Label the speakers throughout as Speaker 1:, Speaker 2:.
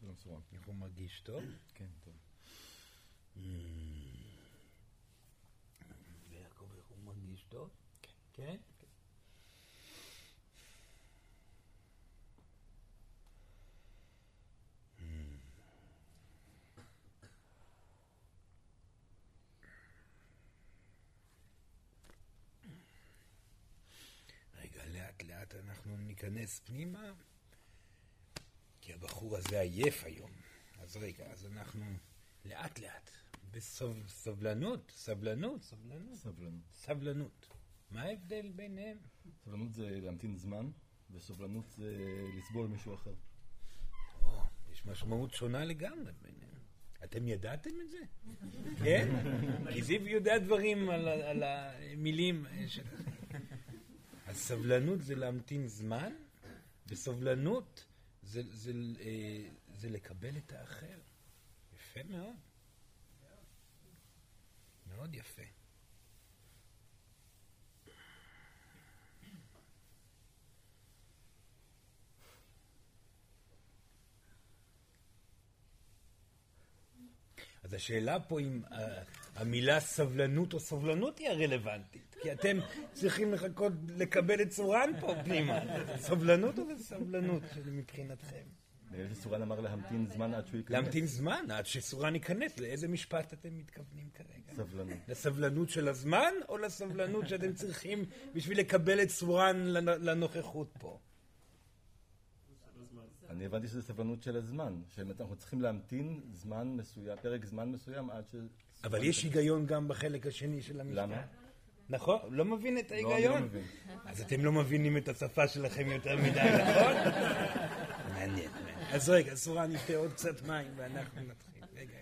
Speaker 1: שלום סורן.
Speaker 2: איך הוא מרגיש טוב?
Speaker 1: כן, טוב.
Speaker 2: ויעקב, איך הוא מרגיש טוב?
Speaker 1: כן.
Speaker 2: כן? רגע, לאט לאט אנחנו ניכנס פנימה, כי הבחור הזה עייף היום. אז רגע, אז אנחנו לאט לאט, בסבלנות, סבלנות, סבלנות,
Speaker 1: סבלנות.
Speaker 2: סבלנות. מה ההבדל ביניהם?
Speaker 1: סבלנות זה להמתין זמן, וסובלנות זה לסבול מישהו אחר.
Speaker 2: או, יש משמעות שונה לגמרי ביניהם. אתם ידעתם את זה? כן? כי זיו יודע דברים על, על המילים שלכם. אז סבלנות זה להמתין זמן, וסובלנות זה, זה, אה, זה לקבל את האחר. יפה מאוד. מאוד יפה. אז השאלה פה אם המילה סבלנות או סובלנות היא הרלוונטית, כי אתם צריכים לחכות לקבל את צורן פה פנימה. סובלנות או סבלנות מבחינתכם?
Speaker 1: סורן אמר להמתין זמן עד שהוא ייכנס?
Speaker 2: להמתין זמן עד שסורן ייכנס, לאיזה משפט אתם מתכוונים כרגע?
Speaker 1: סבלנות.
Speaker 2: לסבלנות של הזמן או לסבלנות שאתם צריכים בשביל לקבל את סורן לנ- לנוכחות פה?
Speaker 1: אני הבנתי שזה סבלנות של הזמן, שאנחנו צריכים להמתין זמן מסוים, פרק זמן מסוים עד ש...
Speaker 2: אבל יש היגיון גם בחלק השני של המשפט.
Speaker 1: למה?
Speaker 2: נכון? לא מבין את
Speaker 1: לא, אני
Speaker 2: ההיגיון?
Speaker 1: לא מבין.
Speaker 2: אז אתם לא מבינים את השפה שלכם יותר מדי, נכון? מעניין. אז רגע, סורה נפתה עוד קצת מים ואנחנו נתחיל. רגע.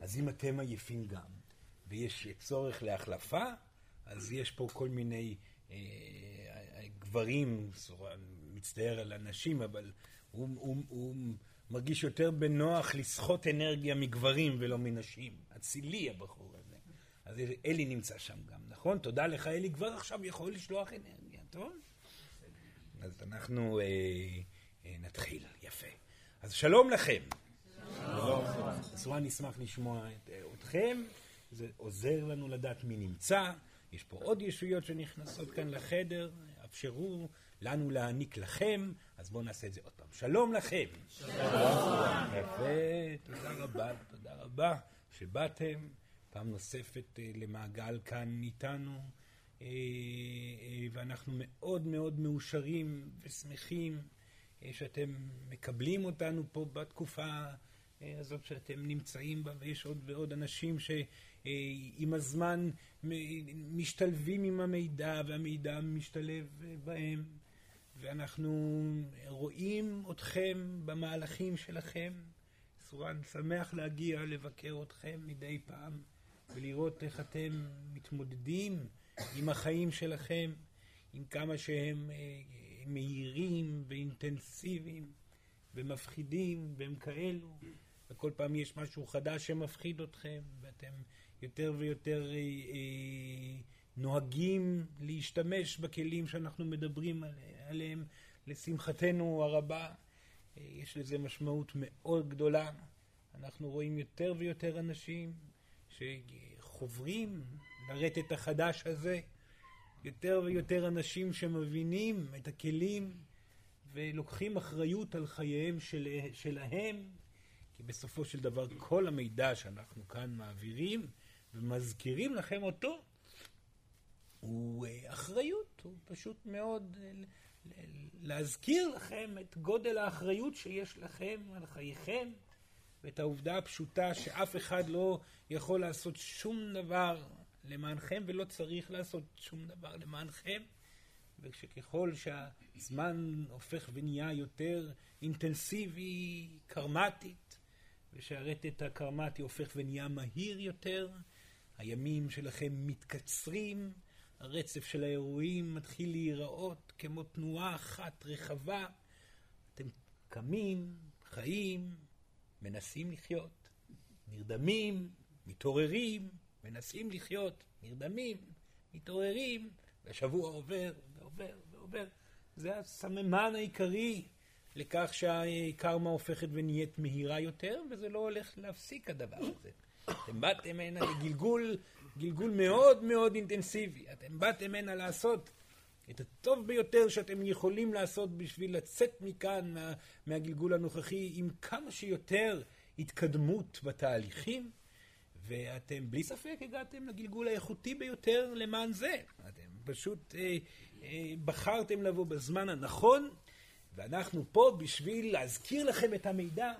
Speaker 2: אז אם אתם עייפים גם, ויש צורך להחלפה, אז יש פה כל מיני אה, גברים, סורן מצטער על הנשים, אבל הוא, הוא, הוא מרגיש יותר בנוח לסחוט אנרגיה מגברים ולא מנשים. אצילי הבחור הזה. אז אלי נמצא שם גם, נכון? תודה לך, אלי כבר עכשיו יכול לשלוח אנרגיה, טוב? אז אנחנו אה, אה, נתחיל, יפה. אז שלום לכם. סורן נשמח לשמוע את, אה, אתכם, זה עוזר לנו לדעת מי נמצא, יש פה עוד ישויות שנכנסות כאן לחדר, אפשרו לנו להעניק לכם, אז בואו נעשה את זה עוד פעם. שלום לכם. שלום. יפה, תודה רבה, תודה רבה שבאתם פעם נוספת אה, למעגל כאן איתנו, אה, אה, ואנחנו מאוד מאוד מאושרים ושמחים שאתם מקבלים אותנו פה בתקופה הזאת שאתם נמצאים בה, ויש עוד ועוד אנשים שעם הזמן מ- משתלבים עם המידע, והמידע משתלב בהם, ואנחנו רואים אתכם במהלכים שלכם. סורן שמח להגיע לבקר אתכם מדי פעם, ולראות איך אתם מתמודדים עם החיים שלכם, עם כמה שהם אה, מהירים ואינטנסיביים ומפחידים והם כאלו, וכל פעם יש משהו חדש שמפחיד אתכם, ואתם יותר ויותר אה, אה, נוהגים להשתמש בכלים שאנחנו מדברים עלי- עליהם, לשמחתנו הרבה. אה, יש לזה משמעות מאוד גדולה. אנחנו רואים יותר ויותר אנשים שחוברים לרטט החדש הזה, יותר ויותר אנשים שמבינים את הכלים ולוקחים אחריות על חייהם של, שלהם, כי בסופו של דבר כל המידע שאנחנו כאן מעבירים ומזכירים לכם אותו, הוא אה, אחריות, הוא פשוט מאוד אה, להזכיר לכם את גודל האחריות שיש לכם על חייכם, ואת העובדה הפשוטה שאף אחד לא יכול לעשות שום דבר למענכם ולא צריך לעשות שום דבר למענכם. וכשככל שהזמן הופך ונהיה יותר אינטנסיבי, קרמטית, ושהרטט הקרמטי הופך ונהיה מהיר יותר, הימים שלכם מתקצרים, הרצף של האירועים מתחיל להיראות כמו תנועה אחת רחבה. אתם קמים, חיים, מנסים לחיות, נרדמים, מתעוררים, מנסים לחיות, נרדמים, מתעוררים, והשבוע עובר ועובר ועובר. זה הסממן העיקרי לכך שהקרמה הופכת ונהיית מהירה יותר, וזה לא הולך להפסיק הדבר הזה. אתם באתם הנה לגלגול, גלגול מאוד מאוד אינטנסיבי. אתם באתם הנה לעשות את הטוב ביותר שאתם יכולים לעשות בשביל לצאת מכאן, מה, מהגלגול הנוכחי, עם כמה שיותר התקדמות בתהליכים, ואתם בלי ספק הגעתם לגלגול האיכותי ביותר למען זה. אתם פשוט אה, אה, בחרתם לבוא בזמן הנכון, ואנחנו פה בשביל להזכיר לכם את המידע.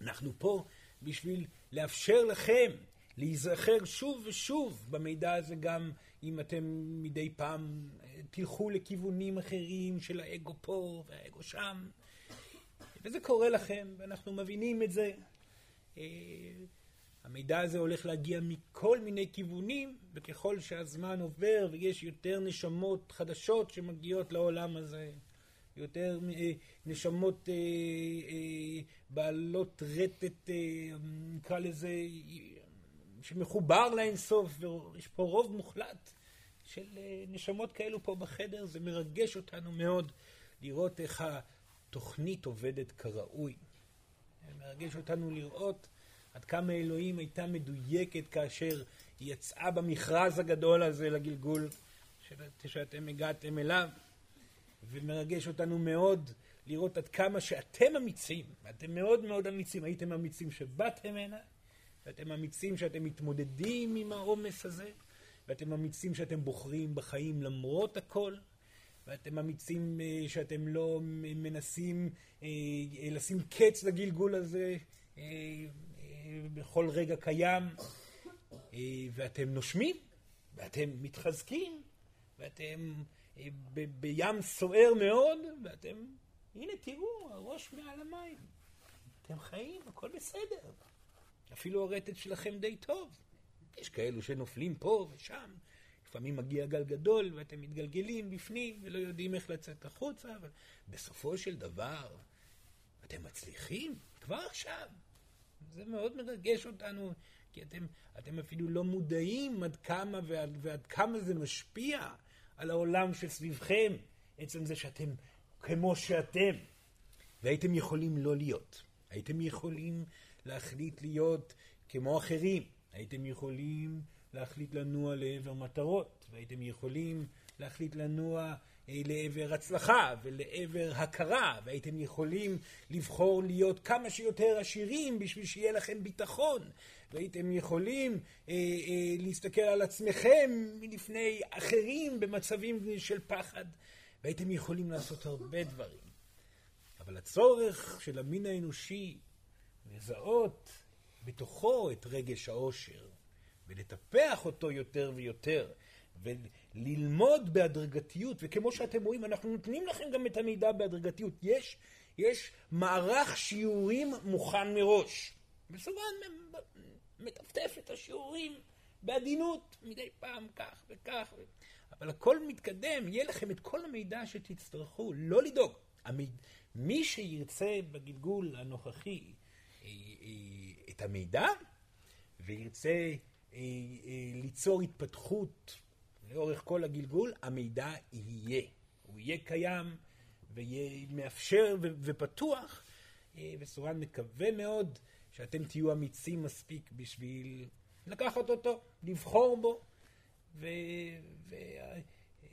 Speaker 2: אנחנו פה בשביל לאפשר לכם להיזכר שוב ושוב במידע הזה גם אם אתם מדי פעם תלכו לכיוונים אחרים של האגו פה והאגו שם. וזה קורה לכם, ואנחנו מבינים את זה. אה, המידע הזה הולך להגיע מכל מיני כיוונים, וככל שהזמן עובר ויש יותר נשמות חדשות שמגיעות לעולם הזה, יותר אה, נשמות אה, בעלות רטט, נקרא לזה, שמחובר לאינסוף, ויש פה רוב מוחלט של נשמות כאלו פה בחדר, זה מרגש אותנו מאוד לראות איך התוכנית עובדת כראוי. זה מרגש אותנו לראות עד כמה אלוהים הייתה מדויקת כאשר היא יצאה במכרז הגדול הזה לגלגול שאתם הגעתם אליו. ומרגש אותנו מאוד לראות עד כמה שאתם אמיצים, ואתם מאוד מאוד אמיצים, הייתם אמיצים שבאתם הנה, ואתם אמיצים שאתם מתמודדים עם העומס הזה, ואתם אמיצים שאתם בוחרים בחיים למרות הכל, ואתם אמיצים אה, שאתם לא מנסים אה, לשים קץ לגלגול הזה אה, בכל רגע קיים, ואתם נושמים, ואתם מתחזקים, ואתם ב- בים סוער מאוד, ואתם, הנה תראו, הראש מעל המים. אתם חיים, הכל בסדר. אפילו הרטט שלכם די טוב. יש כאלו שנופלים פה ושם. לפעמים מגיע גל גדול ואתם מתגלגלים בפנים ולא יודעים איך לצאת החוצה, אבל בסופו של דבר אתם מצליחים כבר עכשיו. זה מאוד מרגש אותנו, כי אתם, אתם אפילו לא מודעים עד כמה ועד, ועד כמה זה משפיע על העולם שסביבכם, עצם זה שאתם כמו שאתם, והייתם יכולים לא להיות. הייתם יכולים להחליט להיות כמו אחרים. הייתם יכולים להחליט לנוע לעבר מטרות, והייתם יכולים להחליט לנוע אה, לעבר הצלחה ולעבר הכרה, והייתם יכולים לבחור להיות כמה שיותר עשירים בשביל שיהיה לכם ביטחון, והייתם יכולים אה, אה, להסתכל על עצמכם מלפני אחרים במצבים של פחד, והייתם יכולים לעשות הרבה דברים. אבל הצורך של המין האנושי לזהות בתוכו את רגש העושר ולטפח אותו יותר ויותר וללמוד בהדרגתיות, וכמו שאתם רואים, אנחנו נותנים לכם גם את המידע בהדרגתיות. יש, יש מערך שיעורים מוכן מראש. וסורן מטפטף את השיעורים בעדינות, מדי פעם כך וכך. אבל הכל מתקדם, יהיה לכם את כל המידע שתצטרכו, לא לדאוג. המיד... מי שירצה בגלגול הנוכחי את המידע, וירצה אה, ליצור התפתחות לאורך כל הגלגול, המידע יהיה. הוא יהיה קיים ויהיה מאפשר ופתוח, וסורן מקווה מאוד שאתם תהיו אמיצים מספיק בשביל לקחת אותו, לבחור בו,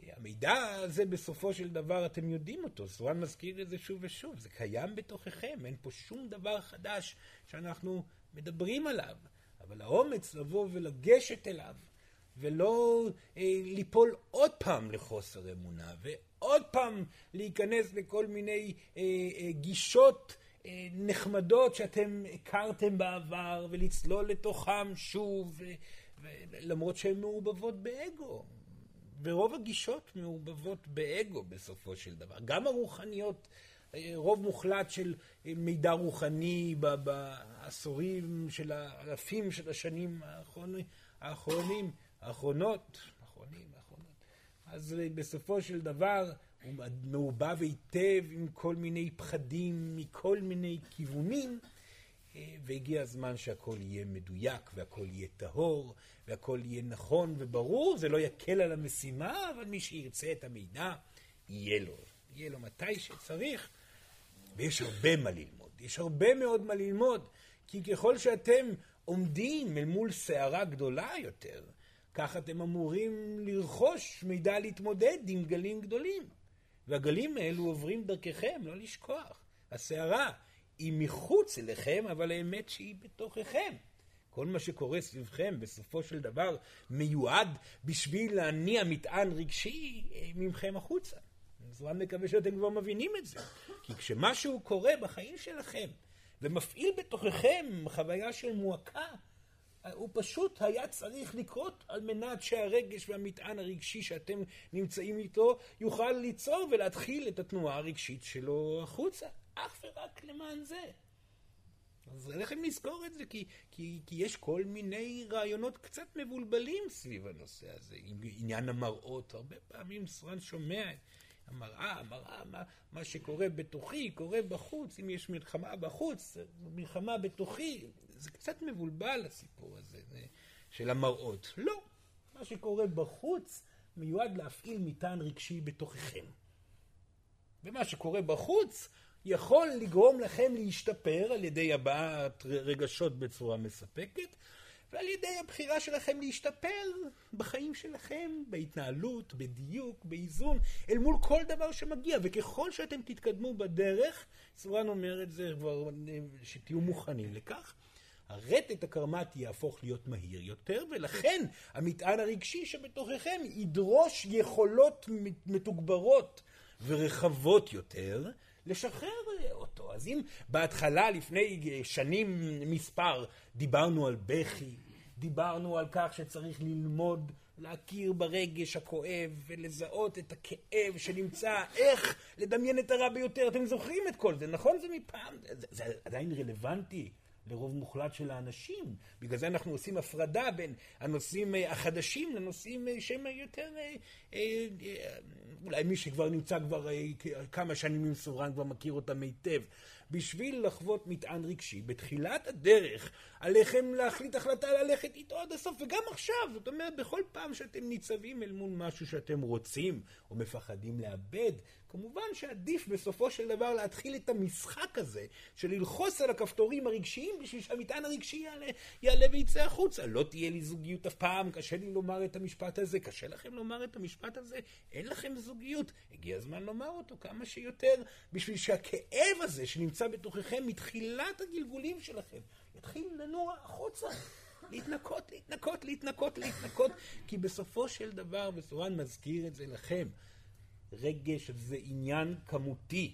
Speaker 2: והמידע הזה בסופו של דבר אתם יודעים אותו, סורן מזכיר את זה שוב ושוב, זה קיים בתוככם, אין פה שום דבר חדש שאנחנו מדברים עליו, אבל האומץ לבוא ולגשת אליו ולא אה, ליפול עוד פעם לחוסר אמונה, ועוד פעם להיכנס לכל מיני אה, אה, גישות אה, נחמדות שאתם הכרתם בעבר, ולצלול לתוכם שוב, למרות שהן מעובבות באגו. ורוב הגישות מעובבות באגו בסופו של דבר. גם הרוחניות, רוב מוחלט של אה, מידע רוחני בעשורים של האלפים של השנים האחרונים, האחרונים האחרונות, האחרונים, האחרונות. אז בסופו של דבר הוא מעובב היטב עם כל מיני פחדים מכל מיני כיוונים, והגיע הזמן שהכל יהיה מדויק, והכל יהיה טהור, והכל יהיה נכון וברור. זה לא יקל על המשימה, אבל מי שירצה את המידע, יהיה לו. יהיה לו מתי שצריך, ויש הרבה מה ללמוד. יש הרבה מאוד מה ללמוד, כי ככל שאתם עומדים אל מול סערה גדולה יותר, כך אתם אמורים לרכוש מידע להתמודד עם גלים גדולים. והגלים האלו עוברים דרככם, לא לשכוח. הסערה היא מחוץ אליכם, אבל האמת שהיא בתוככם. כל מה שקורה סביבכם בסופו של דבר מיועד בשביל להניע מטען רגשי אה, ממכם החוצה. אני מקווה שאתם כבר מבינים את זה. כי כשמשהו קורה בחיים שלכם ומפעיל בתוככם חוויה של מועקה, הוא פשוט היה צריך לקרות על מנת שהרגש והמטען הרגשי שאתם נמצאים איתו יוכל ליצור ולהתחיל את התנועה הרגשית שלו החוצה. אך ורק למען זה. אז עליכם לזכור את זה, כי, כי, כי יש כל מיני רעיונות קצת מבולבלים סביב הנושא הזה. עניין המראות, הרבה פעמים סרן שומע המראה, המראה, מה, מה שקורה בתוכי, קורה בחוץ, אם יש מלחמה בחוץ, מלחמה בתוכי, זה קצת מבולבל הסיפור הזה של המראות. לא, מה שקורה בחוץ מיועד להפעיל מטען רגשי בתוככם. ומה שקורה בחוץ יכול לגרום לכם להשתפר על ידי הבעת רגשות בצורה מספקת, ועל ידי הבחירה שלכם להשתפר בחיים שלכם, בהתנהלות, בדיוק, באיזון, אל מול כל דבר שמגיע. וככל שאתם תתקדמו בדרך, סורן אומר את זה כבר, שתהיו מוכנים לכך, הרטט הקרמטי יהפוך להיות מהיר יותר, ולכן המטען הרגשי שבתוככם ידרוש יכולות מתוגברות ורחבות יותר, לשחרר אותו. אז אם בהתחלה, לפני שנים מספר, דיברנו על בכי, דיברנו על כך שצריך ללמוד להכיר ברגש הכואב ולזהות את הכאב שנמצא, איך לדמיין את הרע ביותר. אתם זוכרים את כל זה, נכון? זה מפעם, זה, זה עדיין רלוונטי לרוב מוחלט של האנשים. בגלל זה אנחנו עושים הפרדה בין הנושאים אה, החדשים לנושאים אה, שהם יותר... אה, אולי מי שכבר נמצא כבר כמה שנים עם סורן כבר מכיר אותם היטב. בשביל לחוות מטען רגשי, בתחילת הדרך עליכם להחליט החלטה ללכת איתו עד הסוף, וגם עכשיו, זאת אומרת, בכל פעם שאתם ניצבים אל מול משהו שאתם רוצים או מפחדים לאבד, כמובן שעדיף בסופו של דבר להתחיל את המשחק הזה של ללחוץ על הכפתורים הרגשיים בשביל שהמטען הרגשי יעלה, יעלה ויצא החוצה. לא תהיה לי זוגיות אף פעם, קשה לי לומר את המשפט הזה, קשה לכם לומר את המשפט הזה, אין לכם זוגיות. הגיע הזמן לומר אותו כמה שיותר, בשביל שהכאב הזה שנמצא בתוככם מתחילת הגלגולים שלכם, יתחיל לנוע החוצה. להתנקות, להתנקות, להתנקות, להתנקות, כי בסופו של דבר, וסורן מזכיר את זה לכם, רגש זה עניין כמותי.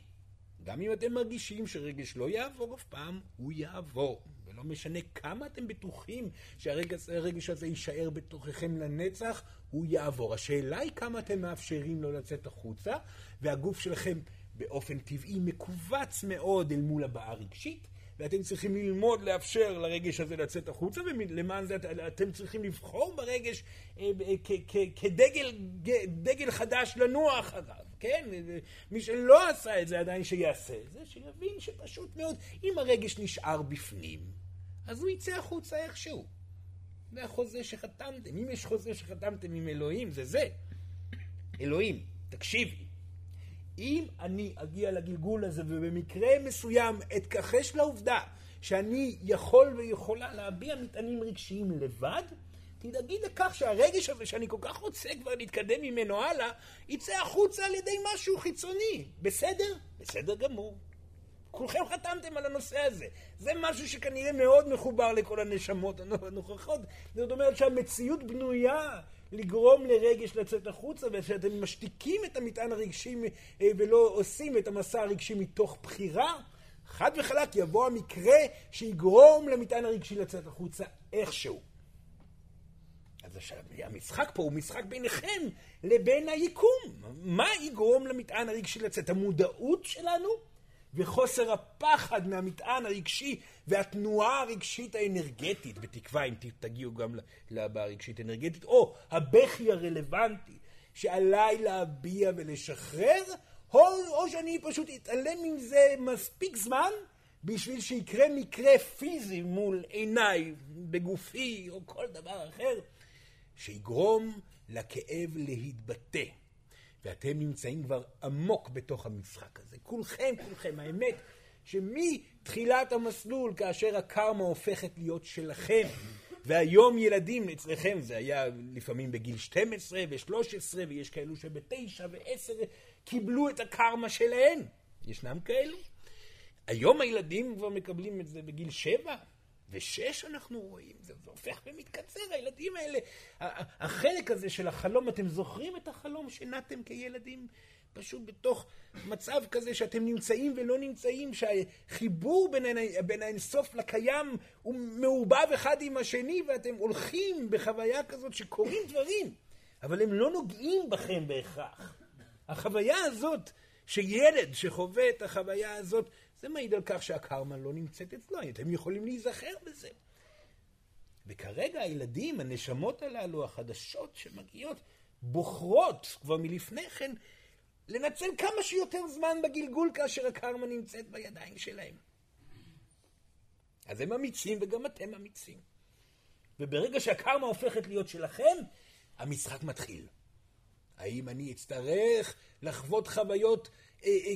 Speaker 2: גם אם אתם מרגישים שרגש לא יעבור אף פעם, הוא יעבור. ולא משנה כמה אתם בטוחים שהרגש הזה יישאר בתוככם לנצח, הוא יעבור. השאלה היא כמה אתם מאפשרים לו לצאת החוצה, והגוף שלכם באופן טבעי מכווץ מאוד אל מול הבעה רגשית, ואתם צריכים ללמוד לאפשר לרגש הזה לצאת החוצה, ולמען זה אתם צריכים לבחור ברגש אה, כדגל חדש לנוע אחריו, כן? מי שלא עשה את זה עדיין שיעשה את זה, שיבין שפשוט מאוד, אם הרגש נשאר בפנים, אז הוא יצא החוצה איכשהו. זה החוזה שחתמתם. אם יש חוזה שחתמתם עם אלוהים, זה זה. אלוהים, תקשיבי, אם אני אגיע לגלגול הזה ובמקרה מסוים אתכחש לעובדה שאני יכול ויכולה להביע מטענים רגשיים לבד, תדאגי לכך שהרגש הזה שאני כל כך רוצה כבר להתקדם ממנו הלאה, יצא החוצה על ידי משהו חיצוני. בסדר? בסדר גמור. כולכם חתמתם על הנושא הזה. זה משהו שכנראה מאוד מחובר לכל הנשמות הנוכחות. זאת אומרת שהמציאות בנויה לגרום לרגש לצאת החוצה, ושאתם משתיקים את המטען הרגשי אה, ולא עושים את המסע הרגשי מתוך בחירה, חד וחלק יבוא המקרה שיגרום למטען הרגשי לצאת החוצה איכשהו. אז המשחק פה הוא משחק ביניכם לבין היקום. מה יגרום למטען הרגשי לצאת? המודעות שלנו וחוסר הפחד מהמטען הרגשי והתנועה הרגשית האנרגטית, בתקווה אם תגיעו גם לבעיה הרגשית האנרגטית, או הבכי הרלוונטי שעליי להביע ולשחרר, או, או שאני פשוט אתעלם מזה מספיק זמן בשביל שיקרה מקרה פיזי מול עיניי, בגופי או כל דבר אחר, שיגרום לכאב להתבטא. ואתם נמצאים כבר עמוק בתוך המשחק הזה. כולכם, כולכם, האמת שמתחילת המסלול, כאשר הקרמה הופכת להיות שלכם, והיום ילדים אצלכם, זה היה לפעמים בגיל 12 ו-13, ויש כאלו שבתשע ועשר קיבלו את הקרמה שלהם. ישנם כאלו. היום הילדים כבר מקבלים את זה בגיל 7 ושש אנחנו רואים, זה, הופך ומתקצר, הילדים האלה. החלק הזה של החלום, אתם זוכרים את החלום שנעתם כילדים? פשוט בתוך מצב כזה שאתם נמצאים ולא נמצאים, שהחיבור בין, בין האינסוף לקיים הוא מעובב אחד עם השני, ואתם הולכים בחוויה כזאת שקורים דברים, אבל הם לא נוגעים בכם בהכרח. החוויה הזאת, שילד שחווה את החוויה הזאת, זה מעיד על כך שהקרמה לא נמצאת אצלו, אתם יכולים להיזכר בזה. וכרגע הילדים, הנשמות הללו, החדשות שמגיעות, בוחרות כבר מלפני כן לנצל כמה שיותר זמן בגלגול כאשר הקרמה נמצאת בידיים שלהם. אז הם אמיצים וגם אתם אמיצים. וברגע שהקרמה הופכת להיות שלכם, המשחק מתחיל. האם אני אצטרך לחוות חוויות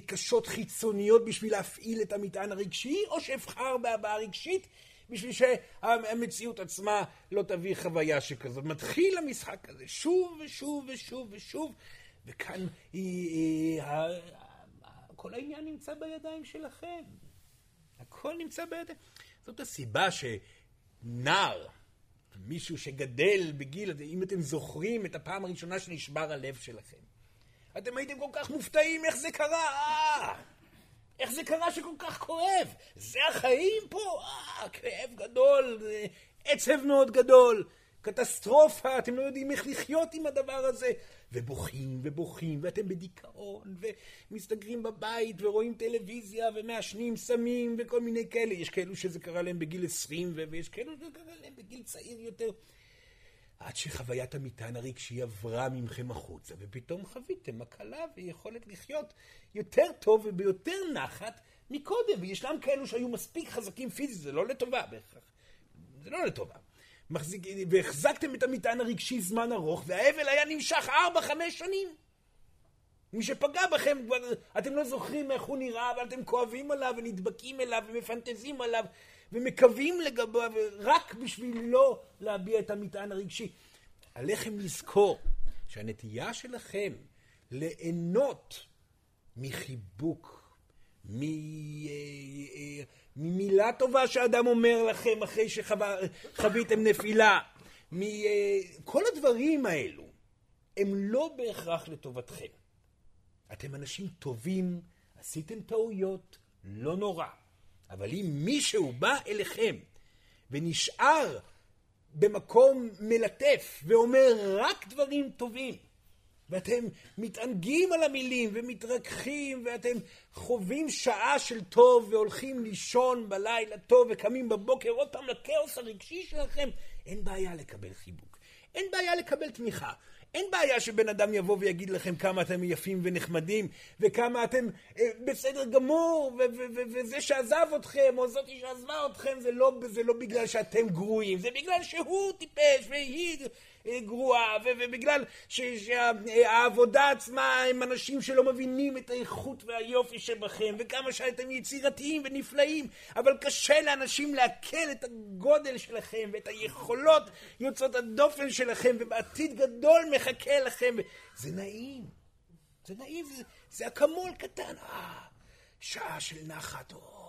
Speaker 2: קשות חיצוניות בשביל להפעיל את המטען הרגשי, או שאבחר בהבעה רגשית בשביל שהמציאות עצמה לא תביא חוויה שכזאת. מתחיל המשחק הזה שוב ושוב ושוב ושוב, וכאן היא, כל העניין נמצא בידיים שלכם. הכל נמצא בידיים. זאת הסיבה שנער, מישהו שגדל בגיל אם אתם זוכרים את הפעם הראשונה שנשבר הלב שלכם, אתם הייתם כל כך מופתעים איך זה קרה, אה! איך זה קרה שכל כך כואב? זה החיים פה? אה, כאב גדול, עצב מאוד גדול, קטסטרופה, אתם לא יודעים איך לחיות עם הדבר הזה. ובוכים ובוכים, ואתם בדיכאון, ומסתגרים בבית, ורואים טלוויזיה, ומעשנים סמים, וכל מיני כאלה. יש כאלו שזה קרה להם בגיל 20, ויש כאלו שזה קרה להם בגיל צעיר יותר. עד שחוויית המטען הרגשי עברה ממכם החוצה, ופתאום חוויתם הקלה ויכולת לחיות יותר טוב וביותר נחת מקודם. וישנם כאלו שהיו מספיק חזקים פיזית, זה לא לטובה בהכרח. זה לא לטובה. מחזיק, והחזקתם את המטען הרגשי זמן ארוך, והאבל היה נמשך ארבע, חמש שנים. מי שפגע בכם, אתם לא זוכרים איך הוא נראה, אבל אתם כואבים עליו ונדבקים אליו ומפנטזים עליו ומקווים לגביו רק בשביל לא להביע את המטען הרגשי. עליכם לזכור שהנטייה שלכם ליהנות מחיבוק, ממילה טובה שאדם אומר לכם אחרי שחוויתם נפילה, מכל הדברים האלו, הם לא בהכרח לטובתכם. אתם אנשים טובים, עשיתם טעויות, לא נורא. אבל אם מישהו בא אליכם ונשאר במקום מלטף ואומר רק דברים טובים, ואתם מתענגים על המילים ומתרככים ואתם חווים שעה של טוב והולכים לישון בלילה טוב וקמים בבוקר עוד פעם לכאוס הרגשי שלכם, אין בעיה לקבל חיבוק. אין בעיה לקבל תמיכה. אין בעיה שבן אדם יבוא ויגיד לכם כמה אתם יפים ונחמדים, וכמה אתם אה, בסדר גמור, וזה שעזב אתכם, או זאתי שעזבה אתכם, זה לא, זה לא בגלל שאתם גרועים, זה בגלל שהוא טיפש והיא גרועה, ובגלל שהעבודה עצמה הם אנשים שלא מבינים את האיכות והיופי שבכם, וכמה שאתם יצירתיים ונפלאים, אבל קשה לאנשים לעכל את הגודל שלכם ואת היכולות יוצאות הדופן שלכם, ובעתיד גדול מחכה לכם. זה נעים, זה נעים, זה, זה אקמול קטן, אה, שעה של נחת, או...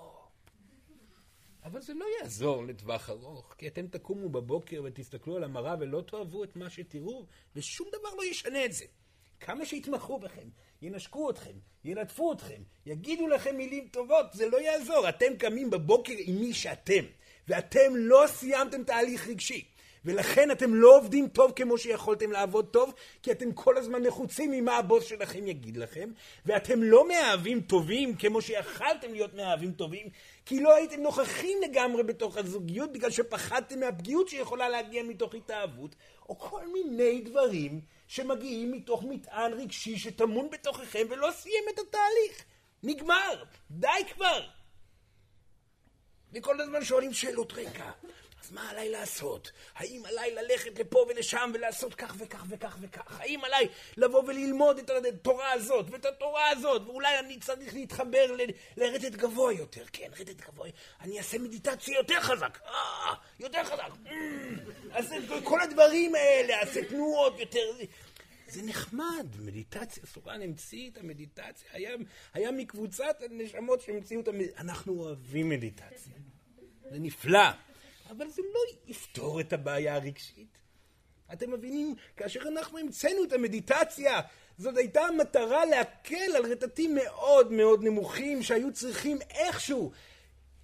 Speaker 2: אבל זה לא יעזור לטווח ארוך, כי אתם תקומו בבוקר ותסתכלו על המראה ולא תאהבו את מה שתראו, ושום דבר לא ישנה את זה. כמה שיתמכו בכם, ינשקו אתכם, ילטפו אתכם, יגידו לכם מילים טובות, זה לא יעזור. אתם קמים בבוקר עם מי שאתם, ואתם לא סיימתם תהליך רגשי. ולכן אתם לא עובדים טוב כמו שיכולתם לעבוד טוב, כי אתם כל הזמן לחוצים ממה הבוס שלכם יגיד לכם, ואתם לא מאהבים טובים כמו שיכלתם להיות מאהבים טובים, כי לא הייתם נוכחים לגמרי בתוך הזוגיות בגלל שפחדתם מהפגיעות שיכולה להגיע מתוך התאהבות, או כל מיני דברים שמגיעים מתוך מטען רגשי שטמון בתוככם ולא סיים את התהליך. נגמר, די כבר. וכל הזמן שואלים שאלות רקע. אז מה עליי לעשות? האם עליי ללכת לפה ולשם ולעשות כך וכך וכך וכך? האם עליי לבוא וללמוד את התורה הזאת ואת התורה הזאת? ואולי אני צריך להתחבר ל- לרדת גבוה יותר. כן, רדת גבוה. אני אעשה מדיטציה יותר חזק. אה, יותר חזק. אעשה את כל הדברים האלה, אעשה תנועות יותר... זה נחמד, מדיטציה, סורן המציא את המדיטציה, היה, היה מקבוצת הנשמות שהמציאו את המדיטציה. אנחנו אוהבים מדיטציה, זה נפלא. אבל זה לא יפתור את הבעיה הרגשית. אתם מבינים? כאשר אנחנו המצאנו את המדיטציה, זאת הייתה המטרה להקל על רטטים מאוד מאוד נמוכים שהיו צריכים איכשהו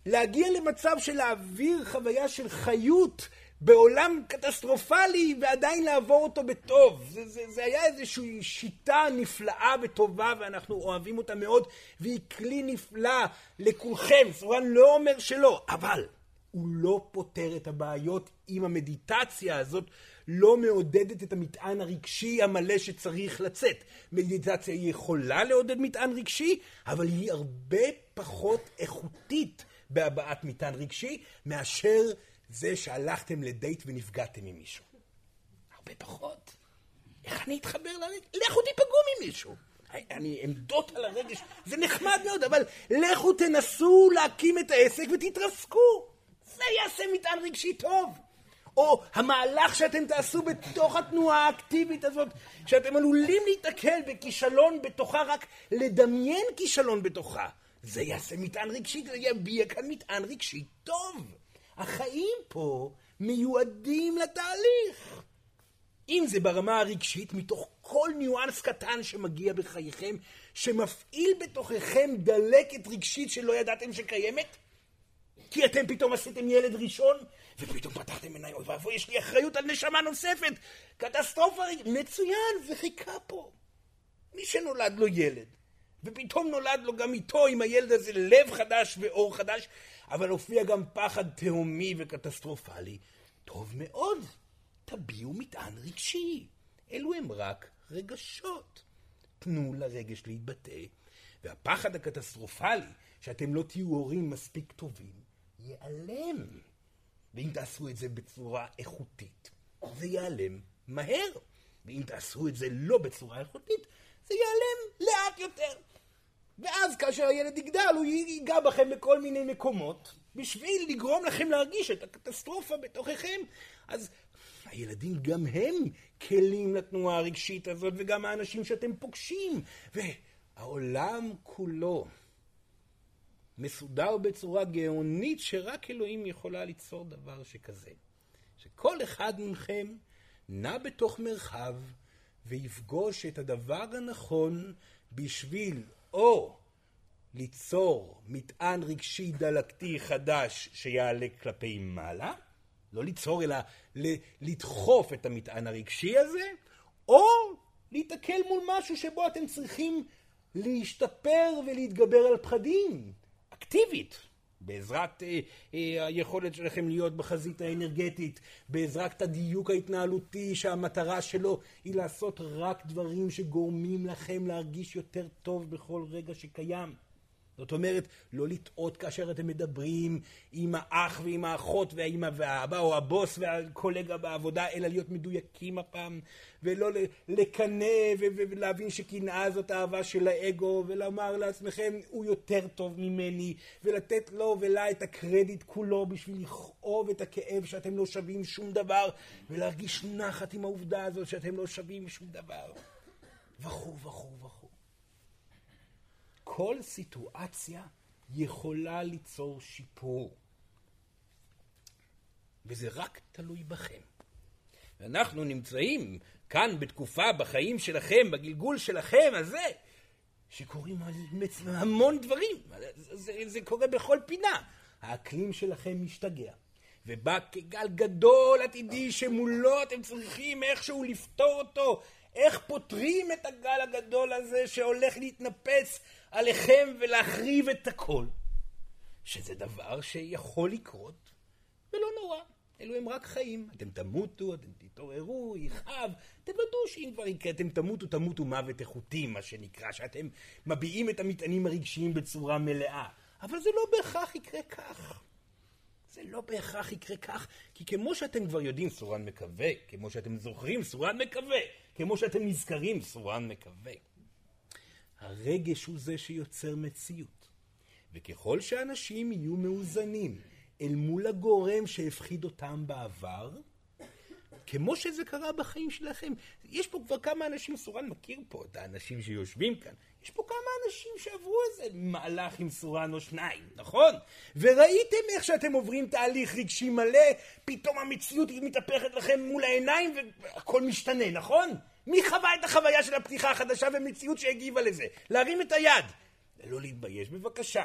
Speaker 2: להגיע למצב של להעביר חוויה של חיות בעולם קטסטרופלי ועדיין לעבור אותו בטוב. זה, זה, זה היה איזושהי שיטה נפלאה וטובה ואנחנו אוהבים אותה מאוד והיא כלי נפלא לכולכם. סורן לא אומר שלא, אבל הוא לא פותר את הבעיות אם המדיטציה הזאת לא מעודדת את המטען הרגשי המלא שצריך לצאת. מדיטציה יכולה לעודד מטען רגשי, אבל היא הרבה פחות איכותית בהבעת מטען רגשי מאשר זה שהלכתם לדייט ונפגעתם עם מישהו. הרבה פחות. איך אני אתחבר לרגש? לכו תיפגעו ממישהו. אני עמדות על הרגש, זה נחמד מאוד, אבל לכו תנסו להקים את העסק ותתרסקו. זה יעשה מטען רגשי טוב. או המהלך שאתם תעשו בתוך התנועה האקטיבית הזאת, שאתם עלולים להתקל בכישלון בתוכה, רק לדמיין כישלון בתוכה. זה יעשה מטען רגשי, זה יביע כאן מטען רגשי טוב. החיים פה מיועדים לתהליך. אם זה ברמה הרגשית, מתוך כל ניואנס קטן שמגיע בחייכם, שמפעיל בתוככם דלקת רגשית שלא ידעתם שקיימת, כי אתם פתאום עשיתם ילד ראשון, ופתאום פתחתם עיניים, אוי ואבוי, יש לי אחריות על נשמה נוספת, קטסטרופה, מצוין, זה חיכה פה. מי שנולד לו ילד, ופתאום נולד לו גם איתו, עם הילד הזה, לב חדש ואור חדש, אבל הופיע גם פחד תהומי וקטסטרופלי, טוב מאוד, תביעו מטען רגשי. אלו הם רק רגשות. תנו לרגש להתבטא, והפחד הקטסטרופלי, שאתם לא תהיו הורים מספיק טובים, ייעלם. ואם תעשו את זה בצורה איכותית, זה ייעלם מהר. ואם תעשו את זה לא בצורה איכותית, זה ייעלם לאט יותר. ואז כאשר הילד יגדל, הוא ייגע בכם בכל מיני מקומות, בשביל לגרום לכם להרגיש את הקטסטרופה בתוככם. אז הילדים גם הם כלים לתנועה הרגשית הזאת, וגם האנשים שאתם פוגשים. והעולם כולו מסודר בצורה גאונית שרק אלוהים יכולה ליצור דבר שכזה. שכל אחד מכם נע בתוך מרחב ויפגוש את הדבר הנכון בשביל או ליצור מטען רגשי דלקתי חדש שיעלה כלפי מעלה, לא ליצור אלא לדחוף את המטען הרגשי הזה, או להתקל מול משהו שבו אתם צריכים להשתפר ולהתגבר על פחדים. אקטיבית, בעזרת אה, אה, היכולת שלכם להיות בחזית האנרגטית, בעזרת הדיוק ההתנהלותי שהמטרה שלו היא לעשות רק דברים שגורמים לכם להרגיש יותר טוב בכל רגע שקיים. זאת אומרת, לא לטעות כאשר אתם מדברים עם האח ועם האחות והאמא והאבא או הבוס והקולגה בעבודה, אלא להיות מדויקים הפעם, ולא לקנא ולהבין שקנאה זאת אהבה של האגו, ולומר לעצמכם, הוא יותר טוב ממני, ולתת לו ולה את הקרדיט כולו בשביל לכאוב את הכאב שאתם לא שווים שום דבר, ולהרגיש נחת עם העובדה הזאת שאתם לא שווים שום דבר, וכו' וכו' וכו'. כל סיטואציה יכולה ליצור שיפור. וזה רק תלוי בכם. ואנחנו נמצאים כאן בתקופה בחיים שלכם, בגלגול שלכם הזה, שקורים המון דברים. זה, זה, זה קורה בכל פינה. האקלים שלכם משתגע. ובא כגל גדול עתידי שמולו אתם צריכים איכשהו לפתור אותו. איך פותרים את הגל הגדול הזה שהולך להתנפץ עליכם ולהחריב את הכל. שזה דבר שיכול לקרות, ולא נורא. אלו הם רק חיים. אתם תמותו, אתם תתעוררו, יכאב. תוודאו שאם כבר יקרה, אתם תמותו, תמותו מוות איכותי, מה שנקרא, שאתם מביעים את המטענים הרגשיים בצורה מלאה. אבל זה לא בהכרח יקרה כך. זה לא בהכרח יקרה כך, כי כמו שאתם כבר יודעים, סורן מקווה, כמו שאתם זוכרים, סורן מקווה, כמו שאתם נזכרים, סורן מקווה. הרגש הוא זה שיוצר מציאות. וככל שאנשים יהיו מאוזנים אל מול הגורם שהפחיד אותם בעבר, כמו שזה קרה בחיים שלכם. יש פה כבר כמה אנשים, סורן מכיר פה את האנשים שיושבים כאן, יש פה כמה אנשים שעברו איזה מהלך עם סורן או שניים, נכון? וראיתם איך שאתם עוברים תהליך רגשי מלא, פתאום המציאות מתהפכת לכם מול העיניים והכל משתנה, נכון? מי חווה את החוויה של הפתיחה החדשה ומציאות שהגיבה לזה? להרים את היד. ולא להתבייש, בבקשה.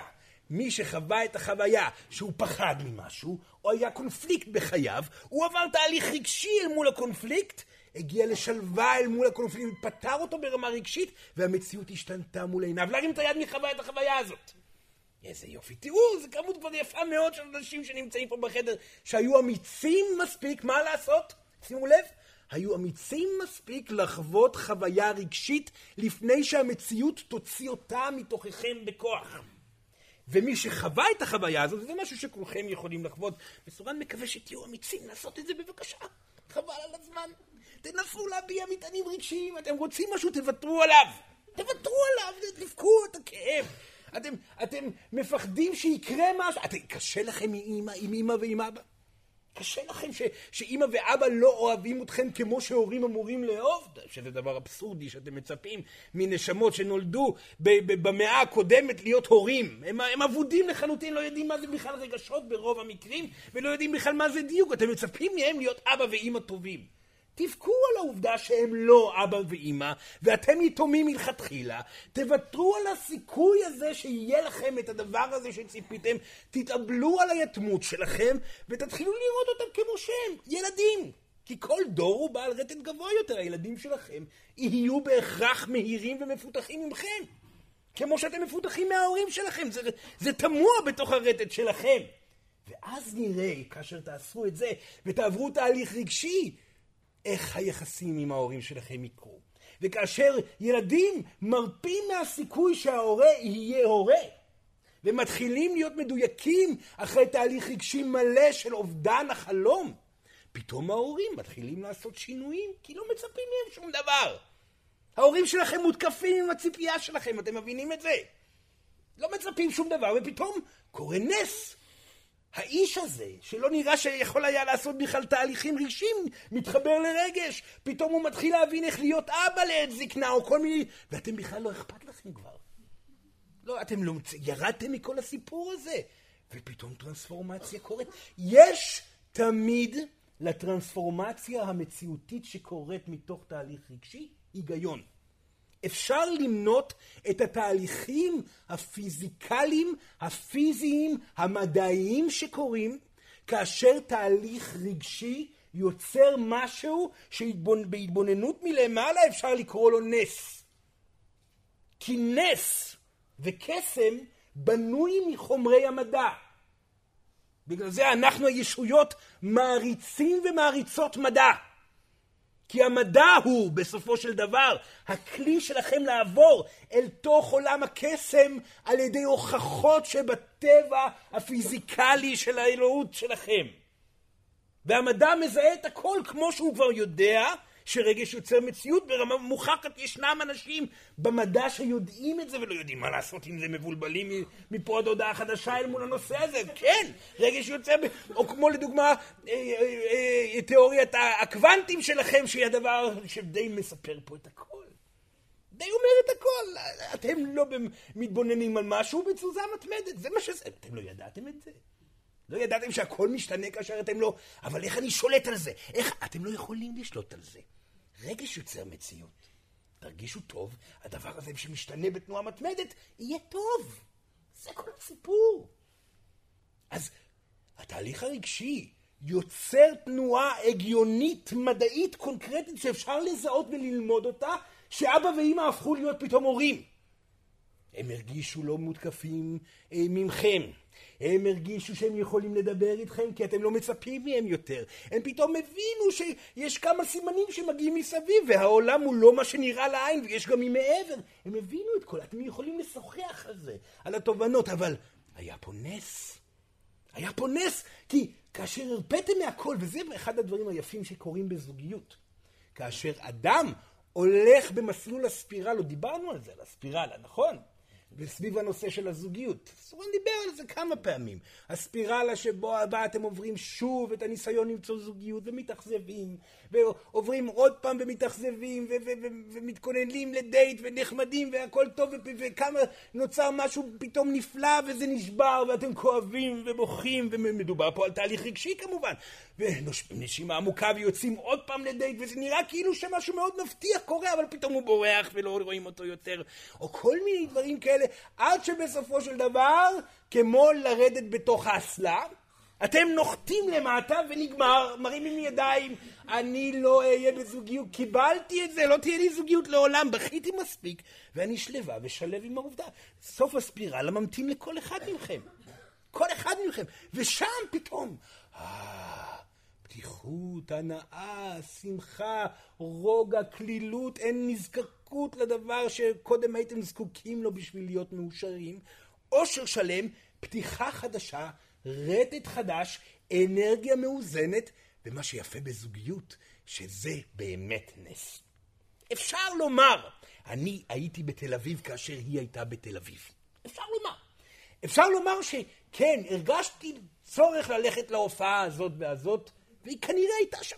Speaker 2: מי שחווה את החוויה שהוא פחד ממשהו, או היה קונפליקט בחייו, הוא עבר תהליך רגשי אל מול הקונפליקט, הגיע לשלווה אל מול הקונפליקט, פתר אותו ברמה רגשית, והמציאות השתנתה מול עיניו. להרים את היד מי חווה את החוויה הזאת. איזה יופי. תראו, זו כמות כבר יפה מאוד של אנשים שנמצאים פה בחדר, שהיו אמיצים מספיק, מה לעשות? שימו לב, היו אמיצים מספיק לחוות חוויה רגשית לפני שהמציאות תוציא אותה מתוככם בכוח. ומי שחווה את החוויה הזאת, זה משהו שכולכם יכולים לחוות. וסורן מקווה שתהיו אמיצים לעשות את זה בבקשה. חבל על הזמן. תנסו להביע מטענים רגשיים, אתם רוצים משהו, תוותרו עליו. תוותרו עליו, תבכו את הכאב. אתם, אתם מפחדים שיקרה משהו, אתם, קשה לכם עם אמא ועם אבא? קשה לכם ש, שאימא ואבא לא אוהבים אתכם כמו שהורים אמורים לאהוב? שזה דבר אבסורדי שאתם מצפים מנשמות שנולדו ב, ב, במאה הקודמת להיות הורים. הם, הם אבודים לחלוטין, לא יודעים מה זה בכלל רגשות ברוב המקרים, ולא יודעים בכלל מה זה דיוק. אתם מצפים מהם להיות אבא ואימא טובים. תבכו על העובדה שהם לא אבא ואימא, ואתם יתומים מלכתחילה. תוותרו על הסיכוי הזה שיהיה לכם את הדבר הזה שציפיתם. תתאבלו על היתמות שלכם, ותתחילו לראות אותם כמו שהם, ילדים. כי כל דור הוא בעל רטט גבוה יותר. הילדים שלכם יהיו בהכרח מהירים ומפותחים ממכם. כמו שאתם מפותחים מההורים שלכם. זה, זה תמוה בתוך הרטט שלכם. ואז נראה, כאשר תעשו את זה, ותעברו תהליך רגשי, איך היחסים עם ההורים שלכם יקרו. וכאשר ילדים מרפים מהסיכוי שההורה יהיה הורה, ומתחילים להיות מדויקים אחרי תהליך רגשי מלא של אובדן החלום, פתאום ההורים מתחילים לעשות שינויים, כי לא מצפים מהם שום דבר. ההורים שלכם מותקפים עם הציפייה שלכם, אתם מבינים את זה? לא מצפים שום דבר, ופתאום קורה נס. האיש הזה, שלא נראה שיכול היה לעשות בכלל תהליכים רגשיים, מתחבר לרגש. פתאום הוא מתחיל להבין איך להיות אבא לעת זקנה או כל מיני... ואתם בכלל לא אכפת לכם כבר. לא, אתם לא... ירדתם מכל הסיפור הזה. ופתאום טרנספורמציה קורית. יש תמיד לטרנספורמציה המציאותית שקורית מתוך תהליך רגשי היגיון. אפשר למנות את התהליכים הפיזיקליים, הפיזיים, המדעיים שקורים, כאשר תהליך רגשי יוצר משהו שבהתבוננות מלמעלה אפשר לקרוא לו נס. כי נס וקסם בנוי מחומרי המדע. בגלל זה אנחנו הישויות מעריצים ומעריצות מדע. כי המדע הוא, בסופו של דבר, הכלי שלכם לעבור אל תוך עולם הקסם על ידי הוכחות שבטבע הפיזיקלי של האלוהות שלכם. והמדע מזהה את הכל כמו שהוא כבר יודע, שרגש יוצר מציאות ברמה מוכחת. ישנם אנשים במדע שיודעים את זה ולא יודעים מה לעשות עם זה, מבולבלים מפה עד הודעה חדשה אל מול הנושא הזה. כן, רגש יוצר, או כמו לדוגמה אה, אה, אה, תיאוריית הקוונטים שלכם, שהיא הדבר שדי מספר פה את הכל. די אומר את הכל. אתם לא מתבוננים על משהו בתזוזה מתמדת, זה מה שזה. אתם לא ידעתם את זה? לא ידעתם שהכל משתנה כאשר אתם לא... אבל איך אני שולט על זה? איך... אתם לא יכולים לשלוט על זה. רגש יוצר מציאות. תרגישו טוב, הדבר הזה שמשתנה בתנועה מתמדת, יהיה טוב. זה כל הסיפור. אז התהליך הרגשי יוצר תנועה הגיונית, מדעית, קונקרטית, שאפשר לזהות וללמוד אותה, שאבא ואימא הפכו להיות פתאום הורים. הם הרגישו לא מותקפים אה, ממכם. הם הרגישו שהם יכולים לדבר איתכם כי אתם לא מצפים מהם יותר. הם פתאום הבינו שיש כמה סימנים שמגיעים מסביב והעולם הוא לא מה שנראה לעין ויש גם ממעבר. הם הבינו את כל, אתם יכולים לשוחח על זה, על התובנות, אבל היה פה נס. היה פה נס, כי כאשר הרפאתם מהכל, וזה אחד הדברים היפים שקורים בזוגיות, כאשר אדם הולך במסלול הספירלה, דיברנו על זה, על הספירלה, נכון? וסביב הנושא של הזוגיות. סורן דיבר על זה כמה פעמים. הספירלה שבו הבא אתם עוברים שוב את הניסיון למצוא זוגיות ומתאכזבים, ועוברים עוד פעם ומתאכזבים, ומתכוננים לדייט ונחמדים והכל טוב, וכמה נוצר משהו פתאום נפלא וזה נשבר ואתם כואבים ובוכים, ומדובר פה על תהליך רגשי כמובן. ונשימה עמוקה ויוצאים עוד פעם לדייט, וזה נראה כאילו שמשהו מאוד מבטיח קורה, אבל פתאום הוא בורח ולא רואים אותו יותר. או כל מיני דברים כאלה, עד שבסופו של דבר, כמו לרדת בתוך האסלה, אתם נוחתים למטה ונגמר, מרימים ידיים, אני לא אהיה בזוגיות, קיבלתי את זה, לא תהיה לי זוגיות לעולם, בכיתי מספיק, ואני שלווה ושלב עם העובדה. סוף הספירלה ממתין לכל אחד מכם. כל אחד מכם. ושם פתאום, אה, פתיחות, הנאה, שמחה, רוגע, כלילות, אין נזקקות לדבר שקודם הייתם זקוקים לו בשביל להיות מאושרים. עושר שלם, פתיחה חדשה, רטט חדש, אנרגיה מאוזנת, ומה שיפה בזוגיות, שזה באמת נס. אפשר לומר, אני הייתי בתל אביב כאשר היא הייתה בתל אביב. אפשר לומר. אפשר לומר שכן, הרגשתי צורך ללכת להופעה הזאת והזאת, והיא כנראה הייתה שם.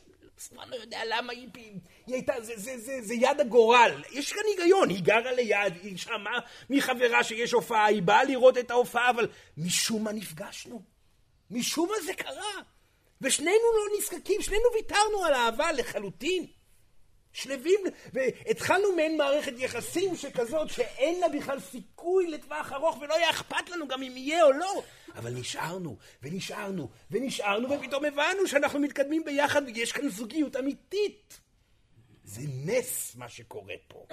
Speaker 2: אני לא יודע למה היא, היא הייתה, זה, זה, זה, זה יד הגורל, יש כאן היגיון, היא גרה ליד, היא שמעה מחברה שיש הופעה, היא באה לראות את ההופעה, אבל משום מה נפגשנו. משום מה זה קרה. ושנינו לא נזקקים, שנינו ויתרנו על אהבה לחלוטין. שלווים, והתחלנו מעין מערכת יחסים שכזאת שאין לה בכלל סיכוי לטווח ארוך ולא היה אכפת לנו גם אם יהיה או לא. אבל נשארנו, ונשארנו, ונשארנו, ופתאום הבנו שאנחנו מתקדמים ביחד ויש כאן זוגיות אמיתית. זה נס מה שקורה פה.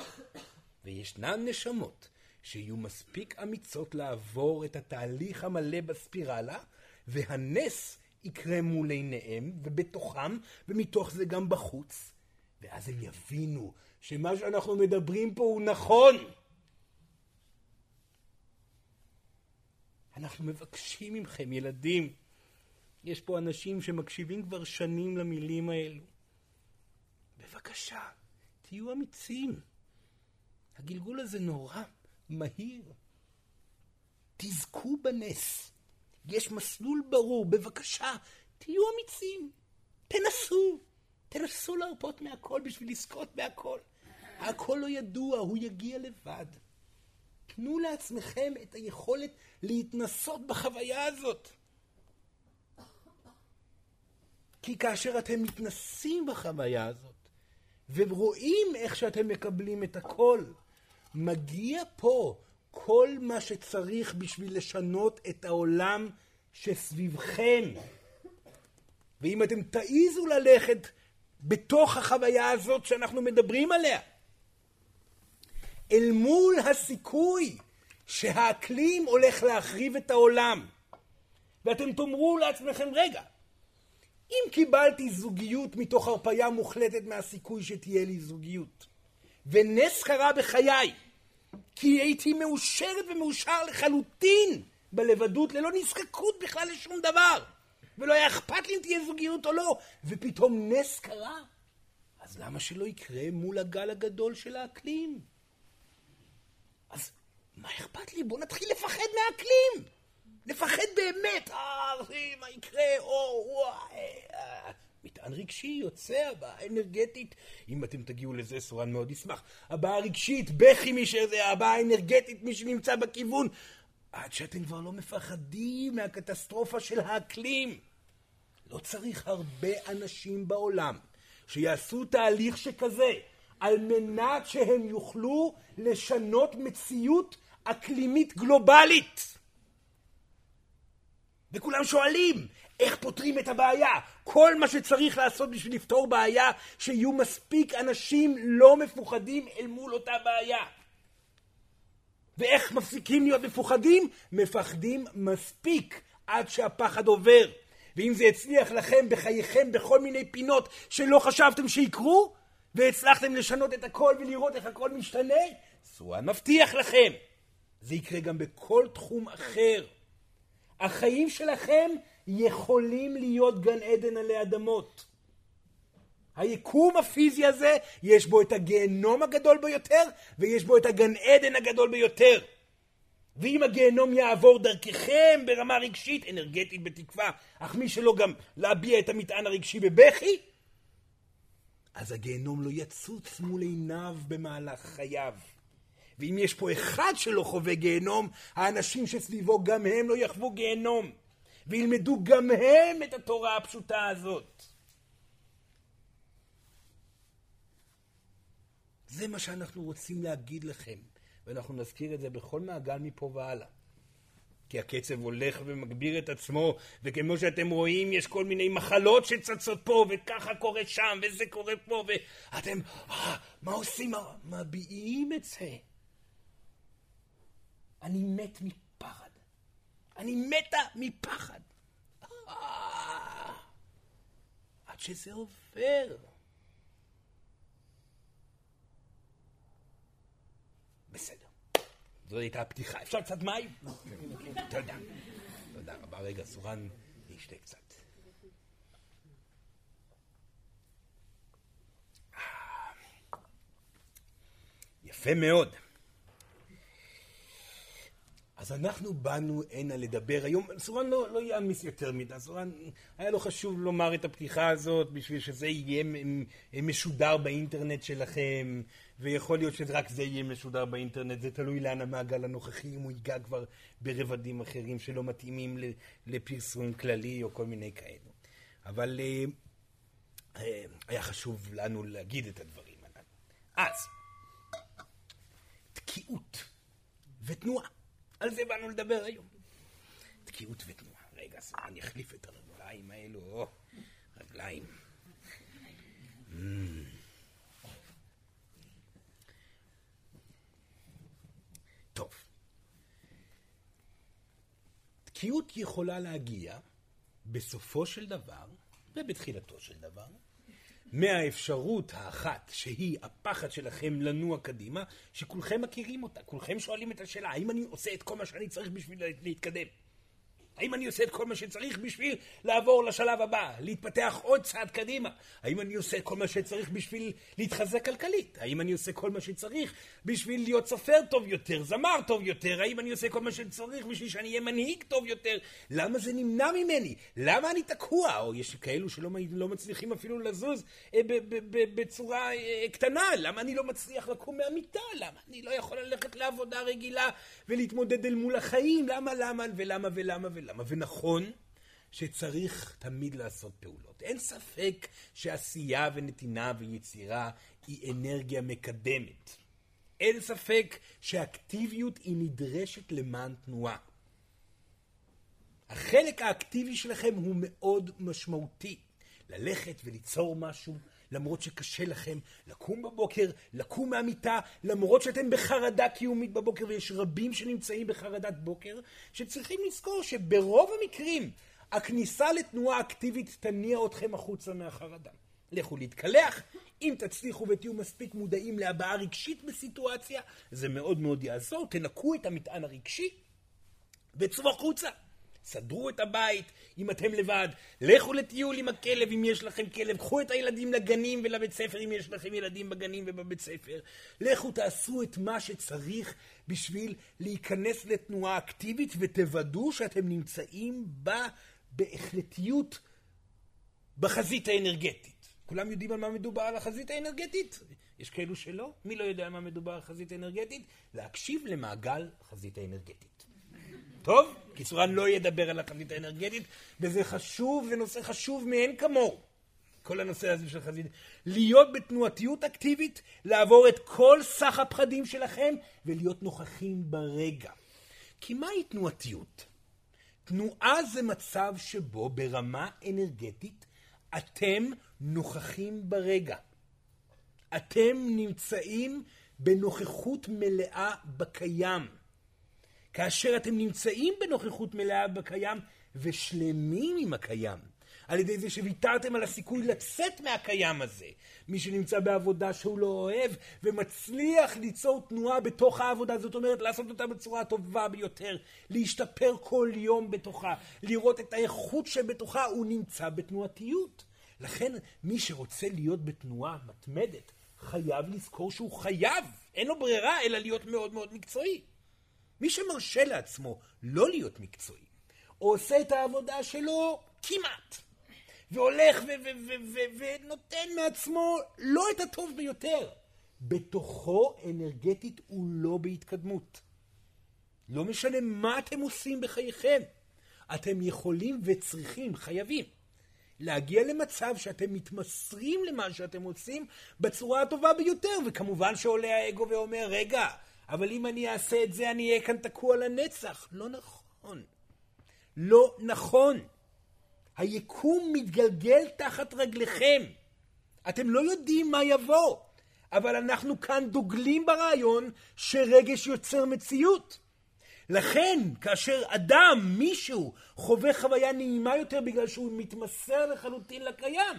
Speaker 2: וישנן נשמות שיהיו מספיק אמיצות לעבור את התהליך המלא בספירלה, והנס יקרה מול עיניהם, ובתוכם, ומתוך זה גם בחוץ, ואז הם יבינו שמה שאנחנו מדברים פה הוא נכון. אנחנו מבקשים מכם, ילדים. יש פה אנשים שמקשיבים כבר שנים למילים האלו. בבקשה, תהיו אמיצים. הגלגול הזה נורא מהיר. תזכו בנס. יש מסלול ברור, בבקשה, תהיו אמיצים. תנסו. תנסו להרפות מהכל בשביל לזכות בהכל. הכל לא ידוע, הוא יגיע לבד. תנו לעצמכם את היכולת להתנסות בחוויה הזאת. כי כאשר אתם מתנסים בחוויה הזאת, ורואים איך שאתם מקבלים את הכל, מגיע פה כל מה שצריך בשביל לשנות את העולם שסביבכם. ואם אתם תעיזו ללכת בתוך החוויה הזאת שאנחנו מדברים עליה, אל מול הסיכוי שהאקלים הולך להחריב את העולם, ואתם תאמרו לעצמכם, רגע, אם קיבלתי זוגיות מתוך הרפאיה מוחלטת מהסיכוי שתהיה לי זוגיות, ונס קרה בחיי, כי הייתי מאושרת ומאושר לחלוטין בלבדות, ללא נזקקות בכלל לשום דבר. ולא היה אכפת לי אם תהיה זוגיות או לא, ופתאום נס קרה. אז למה שלא יקרה מול הגל הגדול של האקלים? אז מה אכפת לי? בוא נתחיל לפחד מהאקלים. לפחד באמת. אה, מה יקרה? או, וואי. מטען רגשי יוצא, הבעה אנרגטית, אם אתם תגיעו לזה סורן מאוד ישמח, הבעה רגשית, בכי מי שזה, הבעה אנרגטית, מי שנמצא בכיוון, עד שאתם כבר לא מפחדים מהקטסטרופה של האקלים. לא צריך הרבה אנשים בעולם שיעשו תהליך שכזה, על מנת שהם יוכלו לשנות מציאות אקלימית גלובלית. וכולם שואלים, איך פותרים את הבעיה? כל מה שצריך לעשות בשביל לפתור בעיה, שיהיו מספיק אנשים לא מפוחדים אל מול אותה בעיה. ואיך מפסיקים להיות מפוחדים? מפחדים מספיק עד שהפחד עובר. ואם זה הצליח לכם בחייכם בכל מיני פינות שלא חשבתם שיקרו, והצלחתם לשנות את הכל ולראות איך הכל משתנה, סואן מבטיח לכם. זה יקרה גם בכל תחום אחר. החיים שלכם יכולים להיות גן עדן עלי אדמות. היקום הפיזי הזה, יש בו את הגיהנום הגדול ביותר, ויש בו את הגן עדן הגדול ביותר. ואם הגיהנום יעבור דרככם ברמה רגשית, אנרגטית, בתקווה, אך מי שלא גם להביע את המטען הרגשי בבכי, אז הגיהנום לא יצוץ מול עיניו במהלך חייו. ואם יש פה אחד שלא חווה גיהנום, האנשים שסביבו גם הם לא יחוו גיהנום, וילמדו גם הם את התורה הפשוטה הזאת. זה מה שאנחנו רוצים להגיד לכם, ואנחנו נזכיר את זה בכל מעגל מפה והלאה. כי הקצב הולך ומגביר את עצמו, וכמו שאתם רואים, יש כל מיני מחלות שצצות פה, וככה קורה שם, וזה קורה פה, ואתם, אה, מה עושים? מביעים את זה. אני מת מפחד. אני מתה מפחד. אה, עד שזה עובר. בסדר. זו הייתה הפתיחה. אפשר קצת מים? תודה. תודה רבה. רגע, סורן ישתה קצת. יפה מאוד. אז אנחנו באנו הנה לדבר היום, סורן לא, לא יעמיס יותר מדי, סורן היה לו חשוב לומר את הפתיחה הזאת בשביל שזה יהיה משודר באינטרנט שלכם ויכול להיות שרק זה יהיה משודר באינטרנט, זה תלוי לאן המעגל הנוכחי, אם הוא ייגע כבר ברבדים אחרים שלא מתאימים לפרסום כללי או כל מיני כאלו. אבל אה, אה, היה חשוב לנו להגיד את הדברים הללו. אז, תקיעות ותנועה. על זה באנו לדבר היום. תקיעות ותנועה. רגע, אני אחליף את הרגליים האלו. או, רגליים. Mm. טוב. תקיעות יכולה להגיע בסופו של דבר ובתחילתו של דבר מהאפשרות האחת, שהיא הפחד שלכם לנוע קדימה, שכולכם מכירים אותה, כולכם שואלים את השאלה, האם אני עושה את כל מה שאני צריך בשביל להתקדם? האם אני עושה את כל מה שצריך בשביל לעבור לשלב הבא, להתפתח עוד צעד קדימה? האם אני עושה כל מה שצריך בשביל להתחזק כלכלית? האם אני עושה כל מה שצריך בשביל להיות סופר טוב יותר, זמר טוב יותר? האם אני עושה כל מה שצריך בשביל שאני אהיה מנהיג טוב יותר? למה זה נמנע ממני? למה אני תקוע? או יש כאלו שלא לא מצליחים אפילו לזוז אה, בצורה אה, קטנה. למה אני לא מצליח לקום מהמיטה? למה אני לא יכול ללכת לעבודה רגילה ולהתמודד אל מול החיים? למה, למה ולמה ולמה ולמה? למה? ונכון שצריך תמיד לעשות פעולות. אין ספק שעשייה ונתינה ויצירה היא אנרגיה מקדמת. אין ספק שאקטיביות היא נדרשת למען תנועה. החלק האקטיבי שלכם הוא מאוד משמעותי. ללכת וליצור משהו, למרות שקשה לכם לקום בבוקר, לקום מהמיטה, למרות שאתם בחרדה קיומית בבוקר, ויש רבים שנמצאים בחרדת בוקר, שצריכים לזכור שברוב המקרים הכניסה לתנועה אקטיבית תניע אתכם החוצה מהחרדה. לכו להתקלח, אם תצליחו ותהיו מספיק מודעים להבעה רגשית בסיטואציה, זה מאוד מאוד יעזור, תנקו את המטען הרגשי וצאו החוצה. סדרו את הבית אם אתם לבד, לכו לטיול עם הכלב אם יש לכם כלב, קחו את הילדים לגנים ולבית ספר אם יש לכם ילדים בגנים ובבית ספר, לכו תעשו את מה שצריך בשביל להיכנס לתנועה אקטיבית ותוודאו שאתם נמצאים בה בהחלטיות בחזית האנרגטית. כולם יודעים על מה מדובר על החזית האנרגטית? יש כאלו שלא? מי לא יודע על מה מדובר על חזית האנרגטית? להקשיב למעגל החזית האנרגטית. טוב? כי סורן לא ידבר על החזית האנרגטית, וזה חשוב, זה נושא חשוב מאין כמוהו. כל הנושא הזה של חזית. להיות בתנועתיות אקטיבית, לעבור את כל סך הפחדים שלכם, ולהיות נוכחים ברגע. כי מהי תנועתיות? תנועה זה מצב שבו ברמה אנרגטית אתם נוכחים ברגע. אתם נמצאים בנוכחות מלאה בקיים. כאשר אתם נמצאים בנוכחות מלאה בקיים ושלמים עם הקיים, על ידי זה שוויתרתם על הסיכוי לצאת מהקיים הזה. מי שנמצא בעבודה שהוא לא אוהב ומצליח ליצור תנועה בתוך העבודה, זאת אומרת לעשות אותה בצורה הטובה ביותר, להשתפר כל יום בתוכה, לראות את האיכות שבתוכה, הוא נמצא בתנועתיות. לכן מי שרוצה להיות בתנועה מתמדת, חייב לזכור שהוא חייב, אין לו ברירה אלא להיות מאוד מאוד מקצועי. מי שמרשה לעצמו לא להיות מקצועי, או עושה את העבודה שלו כמעט, והולך ונותן מעצמו לא את הטוב ביותר, בתוכו אנרגטית הוא לא בהתקדמות. לא משנה מה אתם עושים בחייכם, אתם יכולים וצריכים, חייבים, להגיע למצב שאתם מתמסרים למה שאתם עושים בצורה הטובה ביותר, וכמובן שעולה האגו ואומר, רגע, אבל אם אני אעשה את זה אני אהיה כאן תקוע לנצח. לא נכון. לא נכון. היקום מתגלגל תחת רגליכם. אתם לא יודעים מה יבוא, אבל אנחנו כאן דוגלים ברעיון שרגש יוצר מציאות. לכן, כאשר אדם, מישהו, חווה חוויה נעימה יותר בגלל שהוא מתמסר לחלוטין לקיים,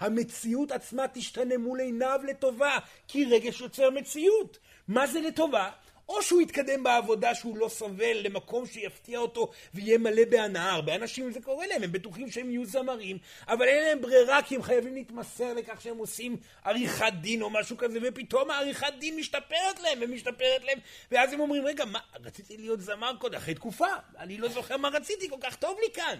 Speaker 2: המציאות עצמה תשתנה מול עיניו לטובה, כי רגש יוצר מציאות. מה זה לטובה? או שהוא יתקדם בעבודה שהוא לא סובל למקום שיפתיע אותו ויהיה מלא בהנאה. הרבה אנשים זה קורה להם, הם בטוחים שהם יהיו זמרים, אבל אין להם ברירה כי הם חייבים להתמסר לכך שהם עושים עריכת דין או משהו כזה, ופתאום העריכת דין משתפרת להם ומשתפרת להם, ואז הם אומרים, רגע, מה, רציתי להיות זמר קודם, אחרי תקופה, אני לא זוכר מה רציתי, כל כך טוב לי כאן.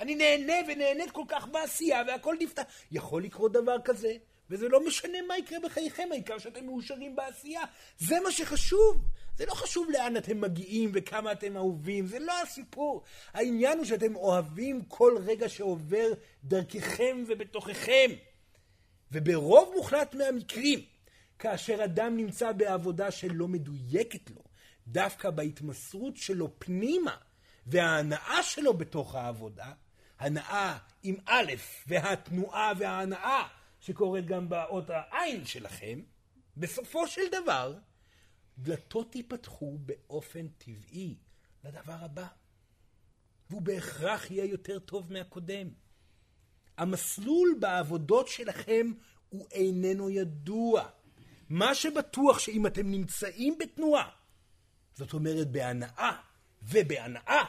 Speaker 2: אני נהנה ונהנית כל כך בעשייה והכל נפתח. יכול לקרות דבר כזה. וזה לא משנה מה יקרה בחייכם, העיקר שאתם מאושרים בעשייה. זה מה שחשוב. זה לא חשוב לאן אתם מגיעים וכמה אתם אהובים, זה לא הסיפור. העניין הוא שאתם אוהבים כל רגע שעובר דרככם ובתוככם. וברוב מוחלט מהמקרים, כאשר אדם נמצא בעבודה שלא מדויקת לו, דווקא בהתמסרות שלו פנימה וההנאה שלו בתוך העבודה, הנאה עם א' והתנועה וההנאה שקורית גם באות העין שלכם, בסופו של דבר, דלתות ייפתחו באופן טבעי לדבר הבא. והוא בהכרח יהיה יותר טוב מהקודם. המסלול בעבודות שלכם הוא איננו ידוע. מה שבטוח שאם אתם נמצאים בתנועה, זאת אומרת בהנאה ובהנאה,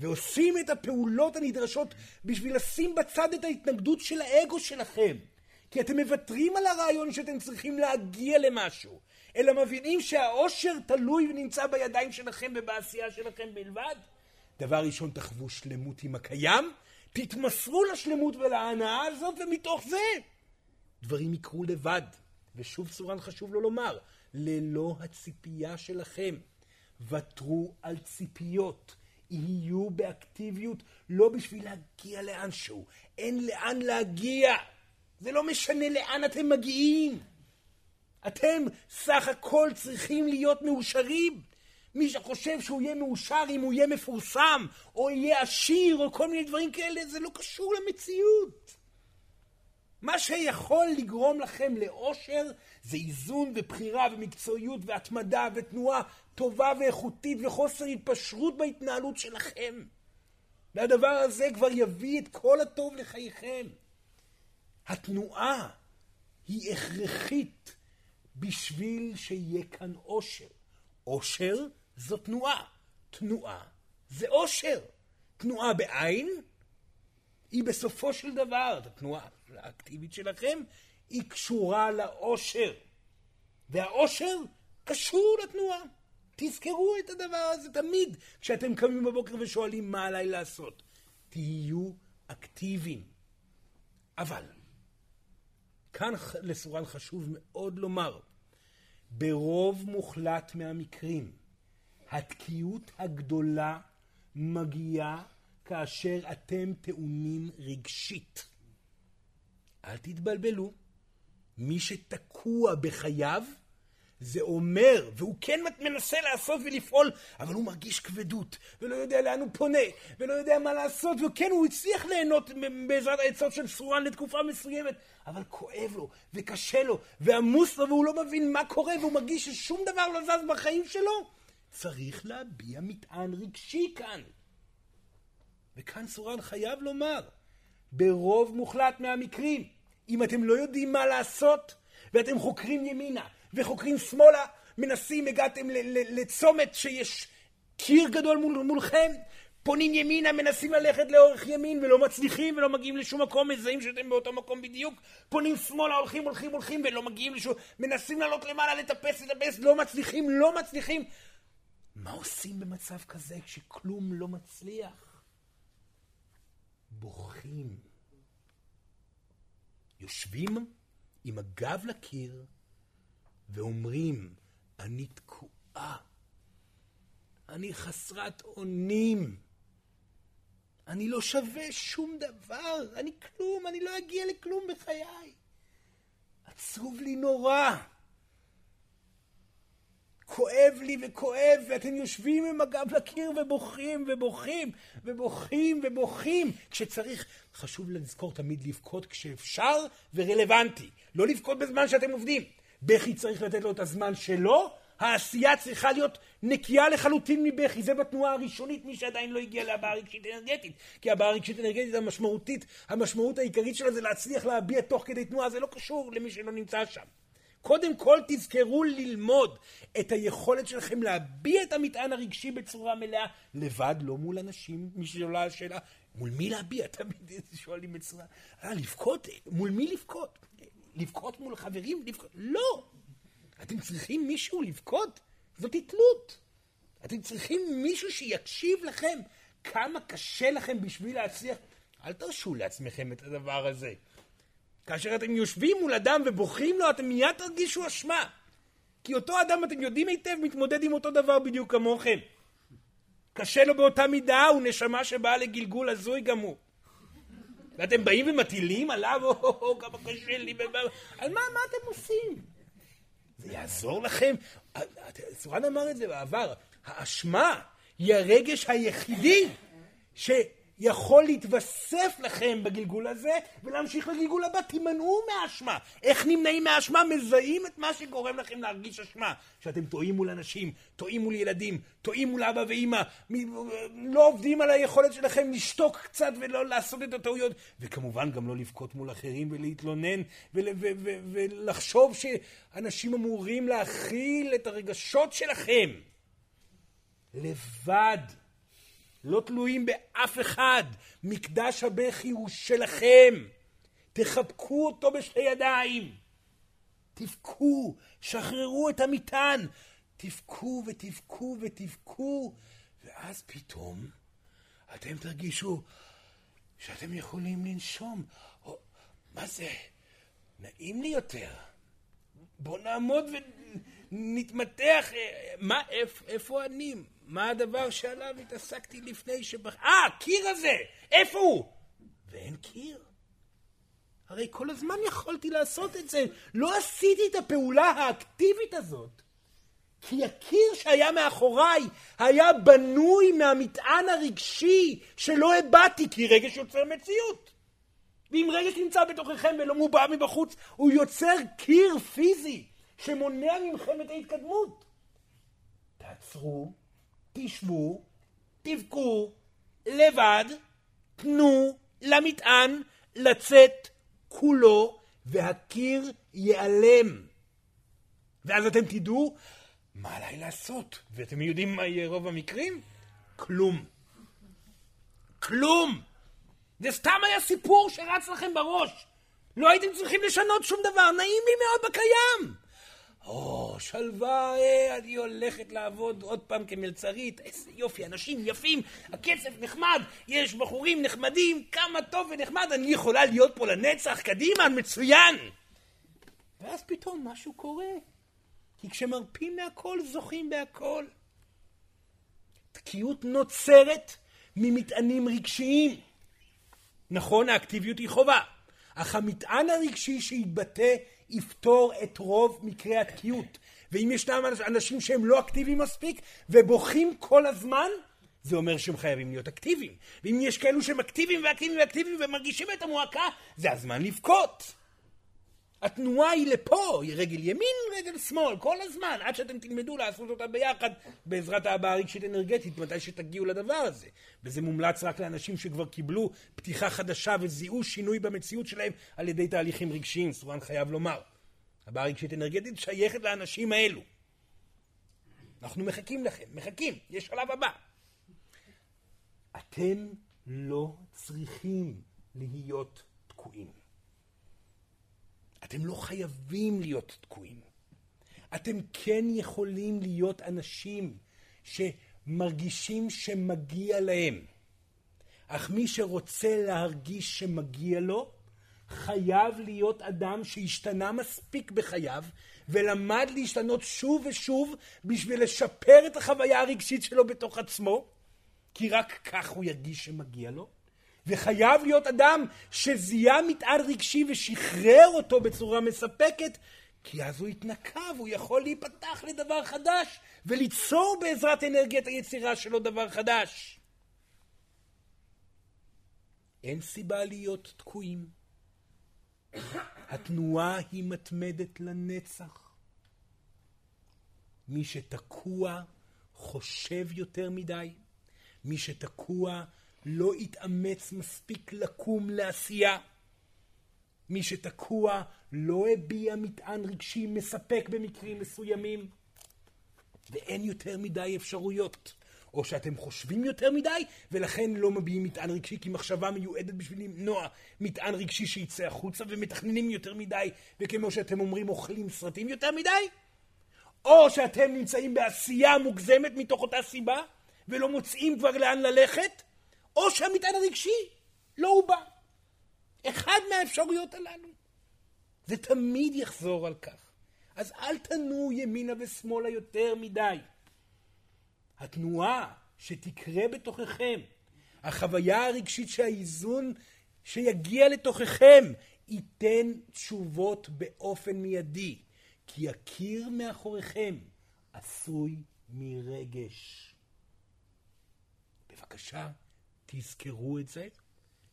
Speaker 2: ועושים את הפעולות הנדרשות בשביל לשים בצד את ההתנגדות של האגו שלכם. כי אתם מוותרים על הרעיון שאתם צריכים להגיע למשהו, אלא מבינים שהאושר תלוי ונמצא בידיים שלכם ובעשייה שלכם בלבד. דבר ראשון, תחוו שלמות עם הקיים, תתמסרו לשלמות ולהנאה הזאת, ומתוך זה דברים יקרו לבד. ושוב סורן חשוב לו לומר, ללא הציפייה שלכם. ותרו על ציפיות. יהיו באקטיביות לא בשביל להגיע לאנשהו. אין לאן להגיע. זה לא משנה לאן אתם מגיעים. אתם סך הכל צריכים להיות מאושרים. מי שחושב שהוא יהיה מאושר אם הוא יהיה מפורסם, או יהיה עשיר, או כל מיני דברים כאלה, זה לא קשור למציאות. מה שיכול לגרום לכם לאושר זה איזון ובחירה ומקצועיות והתמדה ותנועה טובה ואיכותית וחוסר התפשרות בהתנהלות שלכם. והדבר הזה כבר יביא את כל הטוב לחייכם. התנועה היא הכרחית בשביל שיהיה כאן אושר. אושר זו תנועה. תנועה זה אושר. תנועה בעין היא בסופו של דבר, התנועה האקטיבית שלכם, היא קשורה לאושר. והאושר קשור לתנועה. תזכרו את הדבר הזה תמיד כשאתם קמים בבוקר ושואלים מה עליי לעשות. תהיו אקטיביים. אבל, כאן לסורן חשוב מאוד לומר, ברוב מוחלט מהמקרים, התקיעות הגדולה מגיעה כאשר אתם טעונים רגשית. אל תתבלבלו, מי שתקוע בחייו, זה אומר, והוא כן מנסה לעשות ולפעול, אבל הוא מרגיש כבדות, ולא יודע לאן הוא פונה, ולא יודע מה לעשות, וכן, הוא הצליח ליהנות בעזרת העצות של סורן לתקופה מסוימת, אבל כואב לו, וקשה לו, ועמוס לו, והוא לא מבין מה קורה, והוא מרגיש ששום דבר לא זז בחיים שלו. צריך להביע מטען רגשי כאן. וכאן סורן חייב לומר, ברוב מוחלט מהמקרים, אם אתם לא יודעים מה לעשות, ואתם חוקרים ימינה וחוקרים שמאלה, מנסים, הגעתם לצומת שיש קיר גדול מול, מולכם, פונים ימינה, מנסים ללכת לאורך ימין ולא מצליחים ולא מגיעים לשום מקום, מזהים שאתם באותו מקום בדיוק, פונים שמאלה, הולכים, הולכים, הולכים ולא מגיעים לשום, מנסים לעלות למעלה, לטפס, לטפס, לא מצליחים, לא מצליחים. מה עושים במצב כזה כשכלום לא מצליח? בוכים. יושבים עם הגב לקיר ואומרים, אני תקועה. אני חסרת אונים. אני לא שווה שום דבר, אני כלום, אני לא אגיע לכלום בחיי. עצוב לי נורא. כואב לי וכואב, ואתם יושבים עם הגב לקיר ובוכים ובוכים ובוכים ובוכים. כשצריך, חשוב לזכור תמיד לבכות כשאפשר ורלוונטי. לא לבכות בזמן שאתם עובדים. בכי צריך לתת לו את הזמן שלו, העשייה צריכה להיות נקייה לחלוטין מבכי, זה בתנועה הראשונית, מי שעדיין לא הגיע להבעה רגשית אנרגטית. כי הבעה רגשית אנרגטית המשמעותית, המשמעות העיקרית שלה זה להצליח להביע תוך כדי תנועה, זה לא קשור למי שלא נמצא שם. קודם כל תזכרו ללמוד את היכולת שלכם להביע את המטען הרגשי בצורה מלאה, לבד, לא מול אנשים, מי שעולה השאלה, מול מי להביע? תמיד שואלים בצורה, אה, לבכות? מול מי לבכות? לבכות מול חברים? לבכות? לא! אתם צריכים מישהו לבכות? זאת התלות. אתם צריכים מישהו שיקשיב לכם כמה קשה לכם בשביל להצליח. אל תרשו לעצמכם את הדבר הזה. כאשר אתם יושבים מול אדם ובוכים לו, אתם מיד תרגישו אשמה. כי אותו אדם, אתם יודעים היטב, מתמודד עם אותו דבר בדיוק כמוכם. קשה לו באותה מידה, הוא נשמה שבאה לגלגול הזוי גם הוא. ואתם באים ומטילים עליו, או, כמה קשה לי, על מה, מה אתם עושים? זה יעזור לכם? סורן אמר את זה בעבר, האשמה היא הרגש היחידי ש... יכול להתווסף לכם בגלגול הזה ולהמשיך לגלגול הבא. תימנעו מהאשמה. איך נמנעים מהאשמה? מזהים את מה שגורם לכם להרגיש אשמה. שאתם טועים מול אנשים, טועים מול ילדים, טועים מול אבא ואימא, לא עובדים על היכולת שלכם לשתוק קצת ולא לעשות את הטעויות. וכמובן גם לא לבכות מול אחרים ולהתלונן ול- ו- ו- ולחשוב שאנשים אמורים להכיל את הרגשות שלכם. לבד. לא תלויים באף אחד. מקדש הבכי הוא שלכם. תחבקו אותו בשתי ידיים. תבכו, שחררו את המטען. תבכו ותבכו ותבכו, ואז פתאום אתם תרגישו שאתם יכולים לנשום. או, מה זה? נעים לי יותר. בוא נעמוד ונתמתח. מה, איפ, איפה אני? מה הדבר שעליו התעסקתי לפני שבח... אה, הקיר הזה! איפה הוא? ואין קיר. הרי כל הזמן יכולתי לעשות את זה. לא עשיתי את הפעולה האקטיבית הזאת. כי הקיר שהיה מאחוריי היה בנוי מהמטען הרגשי שלא הבעתי, כי רגש יוצר מציאות. ואם רגש נמצא בתוככם ולא מובע מבחוץ, הוא יוצר קיר פיזי שמונע מכם את ההתקדמות. תעצרו, תשבו, תבכו, לבד, תנו למטען לצאת כולו, והקיר ייעלם. ואז אתם תדעו מה עליי לעשות. ואתם יודעים מה יהיה רוב המקרים? כלום. כלום! זה סתם היה סיפור שרץ לכם בראש. לא הייתם צריכים לשנות שום דבר, נעים לי מאוד בקיים. או, שלווה, אה, אני הולכת לעבוד עוד פעם כמלצרית, איזה יופי, אנשים יפים, הכסף נחמד, יש בחורים נחמדים, כמה טוב ונחמד, אני יכולה להיות פה לנצח, קדימה, מצוין. ואז פתאום משהו קורה, כי כשמרפים מהכל, זוכים בהכל. תקיעות נוצרת ממטענים רגשיים. נכון, האקטיביות היא חובה, אך המטען הרגשי שיתבטא יפתור את רוב מקרי התקיעות. ואם ישנם אנשים שהם לא אקטיביים מספיק ובוכים כל הזמן, זה אומר שהם חייבים להיות אקטיביים. ואם יש כאלו שהם אקטיביים ואקטיביים ואקטיביים ומרגישים את המועקה, זה הזמן לבכות. התנועה היא לפה, היא רגל ימין, רגל שמאל, כל הזמן, עד שאתם תלמדו לעשות אותה ביחד בעזרת ההבעה הרגשית אנרגטית, מתי שתגיעו לדבר הזה. וזה מומלץ רק לאנשים שכבר קיבלו פתיחה חדשה וזיהו שינוי במציאות שלהם על ידי תהליכים רגשיים, סורן חייב לומר. הבעה רגשית אנרגטית שייכת לאנשים האלו. אנחנו מחכים לכם, מחכים, יש שלב הבא. אתם לא צריכים להיות תקועים. אתם לא חייבים להיות תקועים. אתם כן יכולים להיות אנשים שמרגישים שמגיע להם. אך מי שרוצה להרגיש שמגיע לו, חייב להיות אדם שהשתנה מספיק בחייו ולמד להשתנות שוב ושוב בשביל לשפר את החוויה הרגשית שלו בתוך עצמו, כי רק כך הוא ירגיש שמגיע לו. וחייב להיות אדם שזיהה מטען רגשי ושחרר אותו בצורה מספקת, כי אז הוא יתנקה והוא יכול להיפתח לדבר חדש וליצור בעזרת אנרגיית היצירה שלו דבר חדש. אין סיבה להיות תקועים. התנועה היא מתמדת לנצח. מי שתקוע חושב יותר מדי, מי שתקוע לא התאמץ מספיק לקום לעשייה. מי שתקוע לא הביע מטען רגשי מספק במקרים מסוימים. ואין יותר מדי אפשרויות. או שאתם חושבים יותר מדי, ולכן לא מביעים מטען רגשי, כי מחשבה מיועדת בשביל למנוע מטען רגשי שיצא החוצה, ומתכננים יותר מדי, וכמו שאתם אומרים, אוכלים סרטים יותר מדי? או שאתם נמצאים בעשייה מוגזמת מתוך אותה סיבה, ולא מוצאים כבר לאן ללכת, או שהמטען הרגשי לא הוא בא. אחד מהאפשרויות הללו. זה תמיד יחזור על כך. אז אל תנועו ימינה ושמאלה יותר מדי. התנועה שתקרה בתוככם, החוויה הרגשית שהאיזון שיגיע לתוככם, ייתן תשובות באופן מיידי, כי הקיר מאחוריכם עשוי מרגש. בבקשה, תזכרו את זה,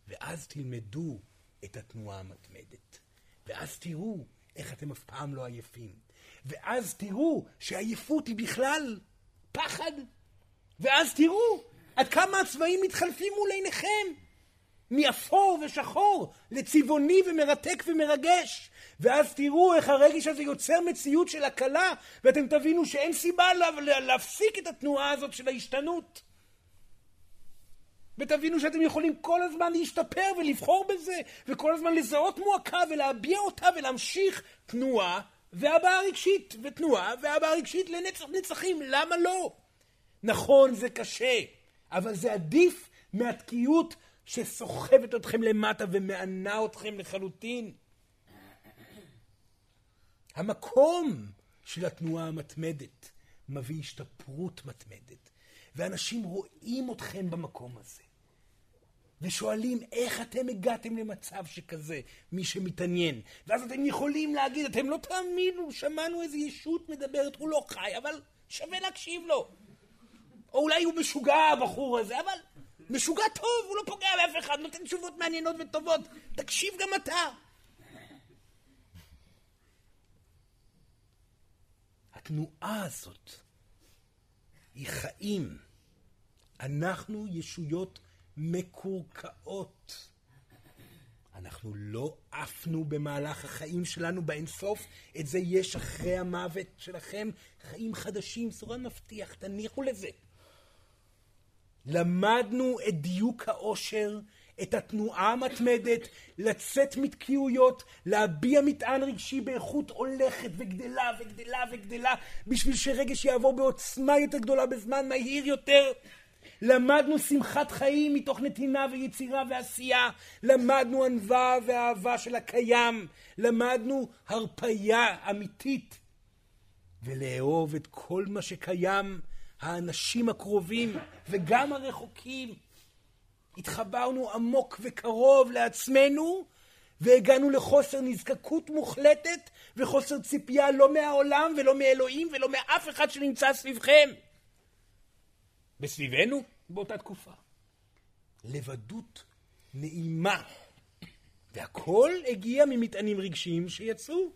Speaker 2: ואז תלמדו את התנועה המתמדת. ואז תראו איך אתם אף פעם לא עייפים. ואז תראו שעייפות היא בכלל פחד. ואז תראו עד כמה הצבעים מתחלפים מול עיניכם. מאפור ושחור לצבעוני ומרתק ומרגש. ואז תראו איך הרגש הזה יוצר מציאות של הקלה, ואתם תבינו שאין סיבה להפסיק את התנועה הזאת של ההשתנות. ותבינו שאתם יכולים כל הזמן להשתפר ולבחור בזה, וכל הזמן לזהות מועקה ולהביע אותה ולהמשיך תנועה והבעה רגשית, ותנועה והבעה רגשית לנצח נצחים, למה לא? נכון, זה קשה, אבל זה עדיף מהתקיעות שסוחבת אתכם למטה ומענה אתכם לחלוטין. המקום של התנועה המתמדת מביא השתפרות מתמדת, ואנשים רואים אתכם במקום הזה. ושואלים איך אתם הגעתם למצב שכזה, מי שמתעניין. ואז אתם יכולים להגיד, אתם לא תאמינו, שמענו איזה ישות מדברת, הוא לא חי, אבל שווה להקשיב לו. או אולי הוא משוגע הבחור הזה, אבל משוגע טוב, הוא לא פוגע באף אחד, נותן תשובות מעניינות וטובות. תקשיב גם אתה. התנועה הזאת היא חיים. אנחנו ישויות מקורקעות. אנחנו לא עפנו במהלך החיים שלנו באינסוף, את זה יש אחרי המוות שלכם, חיים חדשים, סורן מבטיח, תניחו לזה. למדנו את דיוק העושר, את התנועה המתמדת, לצאת מתקיעויות, להביע מטען רגשי באיכות הולכת וגדלה וגדלה וגדלה, בשביל שרגש יעבור בעוצמה יותר גדולה בזמן מהיר יותר. למדנו שמחת חיים מתוך נתינה ויצירה ועשייה. למדנו ענווה ואהבה של הקיים. למדנו הרפייה אמיתית. ולאהוב את כל מה שקיים, האנשים הקרובים וגם הרחוקים. התחברנו עמוק וקרוב לעצמנו, והגענו לחוסר נזקקות מוחלטת וחוסר ציפייה לא מהעולם ולא מאלוהים ולא מאף אחד שנמצא סביבכם. בסביבנו באותה תקופה. לבדות נעימה. והכל הגיע ממטענים רגשיים שיצאו.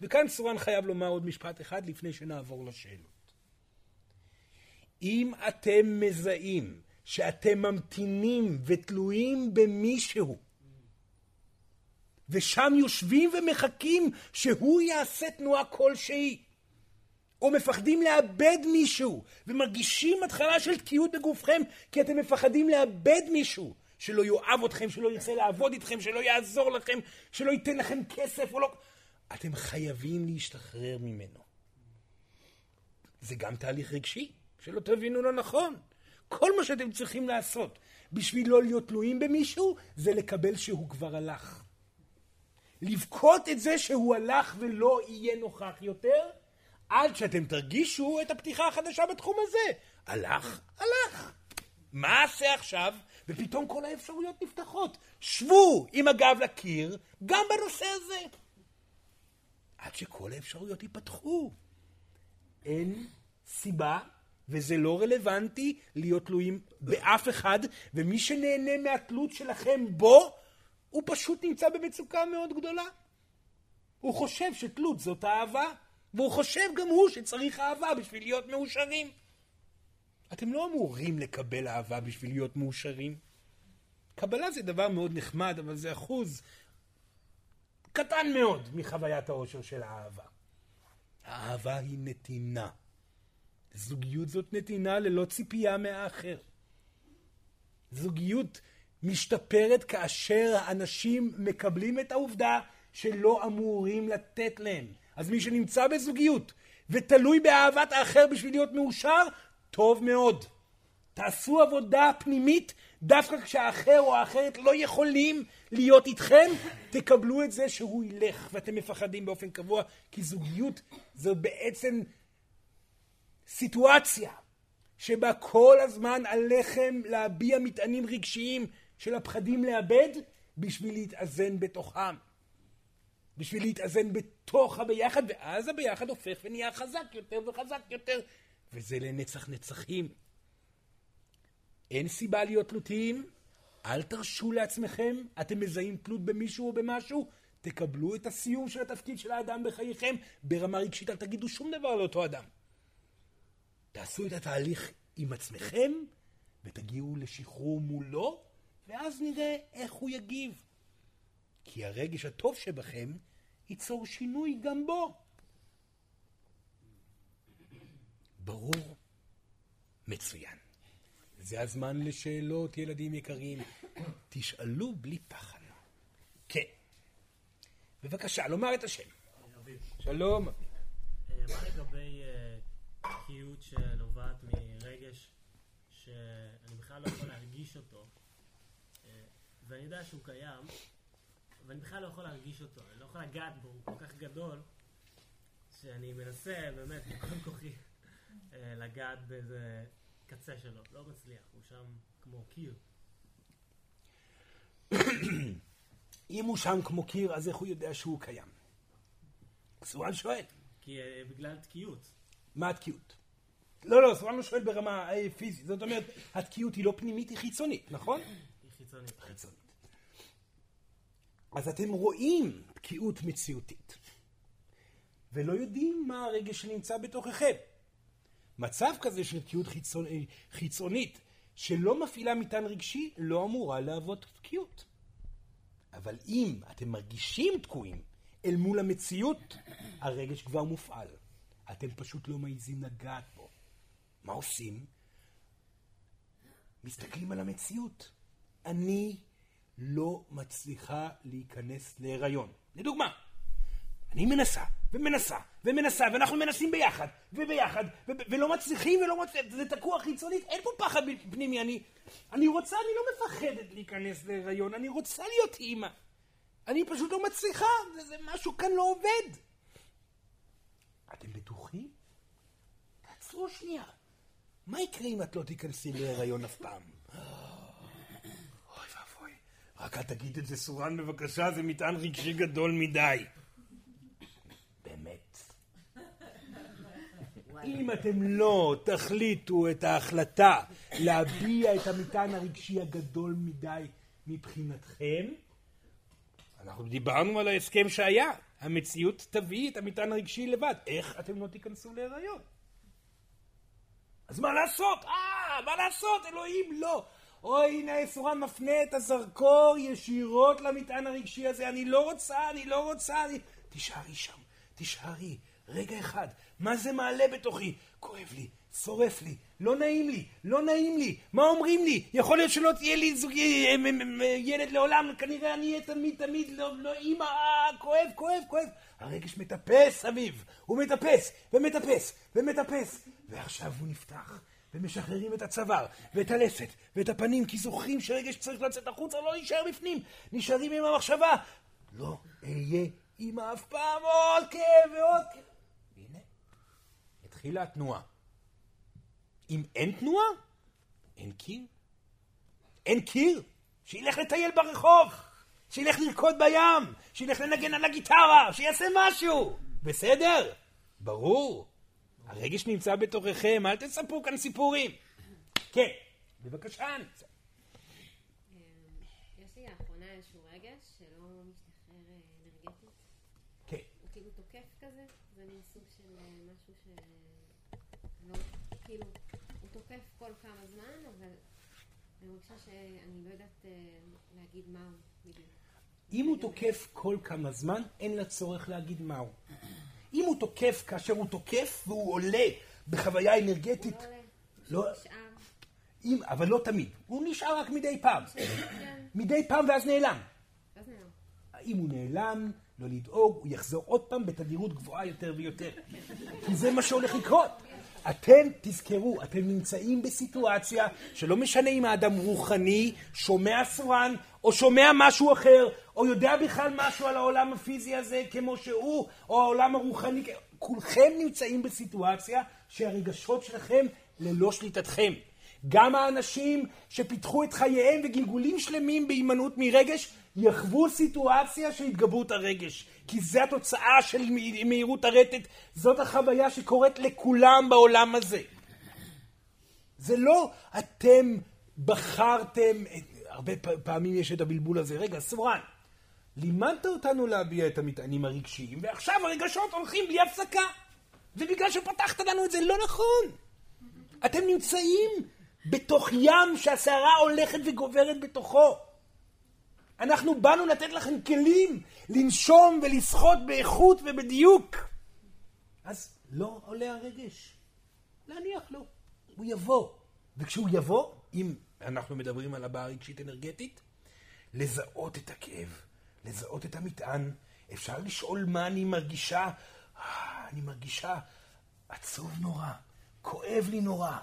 Speaker 2: וכאן סורן חייב לומר עוד משפט אחד לפני שנעבור לשאלות. אם אתם מזהים שאתם ממתינים ותלויים במישהו, ושם יושבים ומחכים שהוא יעשה תנועה כלשהי, או מפחדים לאבד מישהו, ומרגישים התחלה של תקיעות בגופכם, כי אתם מפחדים לאבד מישהו, שלא יאהב אתכם, שלא ירצה לעבוד איתכם, שלא יעזור לכם, שלא ייתן לכם כסף או לא... אתם חייבים להשתחרר ממנו. זה גם תהליך רגשי, שלא תבינו לא נכון. כל מה שאתם צריכים לעשות בשביל לא להיות תלויים במישהו, זה לקבל שהוא כבר הלך. לבכות את זה שהוא הלך ולא יהיה נוכח יותר, עד שאתם תרגישו את הפתיחה החדשה בתחום הזה. הלך, הלך. מה אעשה עכשיו? ופתאום כל האפשרויות נפתחות. שבו עם הגב לקיר, גם בנושא הזה. עד שכל האפשרויות ייפתחו. אין סיבה, וזה לא רלוונטי, להיות תלויים באף אחד, ומי שנהנה מהתלות שלכם בו, הוא פשוט נמצא במצוקה מאוד גדולה. הוא חושב שתלות זאת אהבה, והוא חושב גם הוא שצריך אהבה בשביל להיות מאושרים. אתם לא אמורים לקבל אהבה בשביל להיות מאושרים. קבלה זה דבר מאוד נחמד, אבל זה אחוז קטן מאוד מחוויית האושר של האהבה. האהבה היא נתינה. זוגיות זאת נתינה ללא ציפייה מהאחר. זוגיות משתפרת כאשר האנשים מקבלים את העובדה שלא אמורים לתת להם. אז מי שנמצא בזוגיות ותלוי באהבת האחר בשביל להיות מאושר, טוב מאוד. תעשו עבודה פנימית דווקא כשהאחר או האחרת לא יכולים להיות איתכם, תקבלו את זה שהוא ילך ואתם מפחדים באופן קבוע, כי זוגיות זו בעצם סיטואציה שבה כל הזמן עליכם להביע מטענים רגשיים של הפחדים לאבד בשביל להתאזן בתוכם. בשביל להתאזן בתוך הביחד, ואז הביחד הופך ונהיה חזק יותר וחזק יותר, וזה לנצח נצחים. אין סיבה להיות תלותיים, אל תרשו לעצמכם, אתם מזהים תלות במישהו או במשהו, תקבלו את הסיום של התפקיד של האדם בחייכם, ברמה רגשית אל תגידו שום דבר לאותו אדם. תעשו את התהליך עם עצמכם, ותגיעו לשחרור מולו, ואז נראה איך הוא יגיב. כי הרגש הטוב שבכם ייצור שינוי גם בו. ברור? מצוין. זה הזמן לשאלות, ילדים יקרים. תשאלו בלי פחד. כן. בבקשה, לומר את השם. שלום.
Speaker 3: אה, מה לגבי אה, שנובעת מרגש שאני בכלל לא יכול להרגיש אותו, אה, ואני יודע שהוא קיים, ואני בכלל לא יכול להרגיש אותו, אני לא יכול לגעת בו, הוא כל כך גדול, שאני מנסה באמת בכל כוחי לגעת באיזה קצה שלו, לא מצליח, הוא שם כמו קיר.
Speaker 2: אם הוא שם כמו קיר, אז איך הוא יודע שהוא קיים? סורן שואל.
Speaker 3: כי uh, בגלל תקיעות.
Speaker 2: מה התקיעות? לא, לא, סורן לא שואל ברמה אה, פיזית. זאת אומרת, התקיעות היא לא פנימית, היא חיצונית, נכון?
Speaker 3: היא חיצונית.
Speaker 2: חיצונית. אז אתם רואים תקיעות מציאותית, ולא יודעים מה הרגש שנמצא בתוככם. מצב כזה של תקיעות חיצונ... חיצונית שלא מפעילה מטען רגשי, לא אמורה להוות תקיעות. אבל אם אתם מרגישים תקועים אל מול המציאות, הרגש כבר מופעל. אתם פשוט לא מעיזים לגעת בו. מה עושים? מסתכלים על המציאות. אני לא מצליחה להיכנס להיריון. לדוגמה, אני מנסה, ומנסה, ומנסה, ואנחנו מנסים ביחד, וביחד, ו- ולא מצליחים ולא מצליחים, זה תקוע חיצונית, אין פה פחד פנימי, אני, אני רוצה, אני לא מפחדת להיכנס להיריון, אני רוצה להיות אימא. אני פשוט לא מצליחה, זה, זה משהו כאן לא עובד. אתם בטוחים? תעצרו שנייה. מה יקרה אם את לא תיכנסי להיריון אף פעם? רק אל תגיד את זה, סורן, בבקשה, זה מטען רגשי גדול מדי. אם אתם לא תחליטו את ההחלטה להביע את המטען הרגשי הגדול מדי מבחינתכם, אנחנו דיברנו על ההסכם שהיה. המציאות תביא את המטען הרגשי לבד. איך אתם לא תיכנסו להיריון? אז מה לעשות? אה, מה לעשות? אלוהים, לא. אוי, הנה סורן מפנה את הזרקור ישירות למטען הרגשי הזה. אני לא רוצה, אני לא רוצה, אני... תישארי שם, תישארי. רגע אחד, מה זה מעלה בתוכי? כואב לי, שורף לי, לא נעים לי, לא נעים לי, מה אומרים לי? יכול להיות שלא תהיה לי זוג... אה, ילד לעולם, כנראה אני אהיה תמיד תמיד, לא, לא אימא, אה, כואב, כואב, כואב. הרגש מטפס סביב, הוא מטפס, ומטפס, ומטפס, ועכשיו הוא נפתח. ומשחררים את הצוואר, ואת הלסת, ואת הפנים, כי זוכרים שרגש צריך לצאת החוצה, לא להישאר בפנים, נשארים עם המחשבה. לא אהיה אימא אף פעם, עוד כאב ועוד כאב. הנה, התחילה התנועה. אם אין תנועה, אין קיר. אין קיר. שילך לטייל ברחוב, שילך לרקוד בים, שילך לנגן על הגיטרה, שיעשה משהו. בסדר? ברור. הרגש נמצא בתוככם, אל תספרו כאן סיפורים. כן, בבקשה.
Speaker 4: אמ, יש לי לאחרונה איזשהו רגש שלא משתחרר אה, אנרגטית.
Speaker 2: כן.
Speaker 4: הוא כאילו תוקף כזה, זה מין סוג של אה, משהו ש... לא, כאילו, הוא תוקף כל כמה זמן, אבל אני מרגישה שאני לא יודעת אה, להגיד מה הוא בדיוק.
Speaker 2: אם הוא תוקף כל כמה זמן, אין לה צורך להגיד מהו. אם הוא תוקף כאשר הוא תוקף והוא עולה בחוויה אנרגטית,
Speaker 4: לא עולה,
Speaker 2: לא. אם, אבל לא תמיד. הוא נשאר רק מדי פעם.
Speaker 4: כן,
Speaker 2: מדי פעם. ואז נעלם. אם הוא נעלם, לא לדאוג, הוא יחזור עוד פעם בתדירות גבוהה יותר ויותר. כי זה מה שהולך לקרות. אתם תזכרו, אתם נמצאים בסיטואציה שלא משנה אם האדם רוחני, שומע סורן, או שומע משהו אחר, או יודע בכלל משהו על העולם הפיזי הזה כמו שהוא, או העולם הרוחני, כולכם נמצאים בסיטואציה שהרגשות שלכם ללא שליטתכם. גם האנשים שפיתחו את חייהם וגלגולים שלמים בהימנעות מרגש, יחוו סיטואציה של התגברות הרגש. כי זה התוצאה של מהירות הרטט, זאת החוויה שקורית לכולם בעולם הזה. זה לא אתם בחרתם, הרבה פעמים יש את הבלבול הזה, רגע, סורן, לימדת אותנו להביע את המטענים הרגשיים, ועכשיו הרגשות הולכים בלי הפסקה. זה בגלל שפתחת לנו את זה, לא נכון. אתם נמצאים בתוך ים שהסערה הולכת וגוברת בתוכו. אנחנו באנו לתת לכם כלים לנשום ולשחות באיכות ובדיוק. אז לא עולה הרגש. להניח לו. הוא יבוא. וכשהוא יבוא, אם אנחנו מדברים על הבעה רגשית אנרגטית, לזהות את הכאב, לזהות את המטען. אפשר לשאול מה אני מרגישה. אה, אני מרגישה עצוב נורא, כואב לי נורא.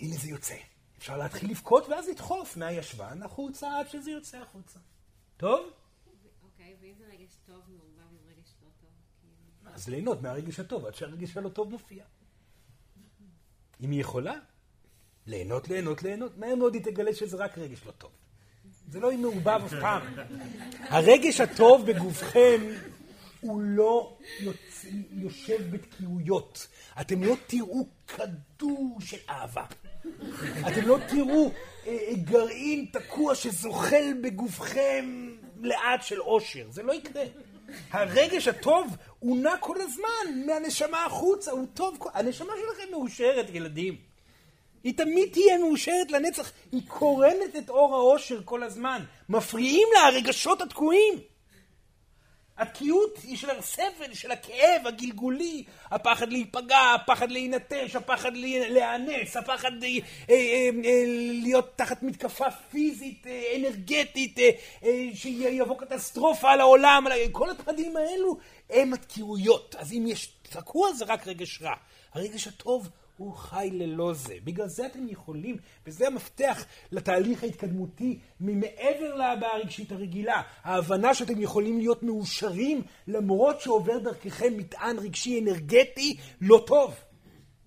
Speaker 2: הנה זה יוצא. אפשר להתחיל לבכות ואז לדחוף מהישבן החוצה עד שזה יוצא החוצה. טוב?
Speaker 4: אוקיי, ואם זה רגש טוב מעורבב עם רגש לא טוב, כאילו...
Speaker 2: אז ליהנות מהרגש הטוב עד שהרגש הלא טוב מופיע. אם היא יכולה, ליהנות, ליהנות, ליהנות, מהר מאוד היא תגלה שזה רק רגש לא טוב. זה לא יהיה מעורבב אף פעם. הרגש הטוב בגופכם הוא לא יוצ... יושב בתקיעויות. אתם לא תראו כדור של אהבה. אתם לא תראו אה, אה, גרעין תקוע שזוחל בגופכם לאט של אושר. זה לא יקרה. הרגש הטוב הוא נע כל הזמן מהנשמה החוצה, הוא טוב. הנשמה שלכם מאושרת, ילדים. היא תמיד תהיה מאושרת לנצח, היא קורנת את אור האושר כל הזמן. מפריעים לה הרגשות התקועים. התקיעות היא של הסבל, של הכאב הגלגולי, הפחד להיפגע, הפחד להינטש, הפחד לה- להיאנס, הפחד אה, אה, אה, להיות תחת מתקפה פיזית, אה, אנרגטית, אה, אה, שיבוא קטסטרופה על העולם, כל הפחדים האלו הם התקיעויות. אז אם יש תקוע זה רק רגש רע. הרגש הטוב הוא חי ללא זה. בגלל זה אתם יכולים, וזה המפתח לתהליך ההתקדמותי ממעבר להבעה הרגשית הרגילה. ההבנה שאתם יכולים להיות מאושרים למרות שעובר דרככם מטען רגשי אנרגטי לא טוב.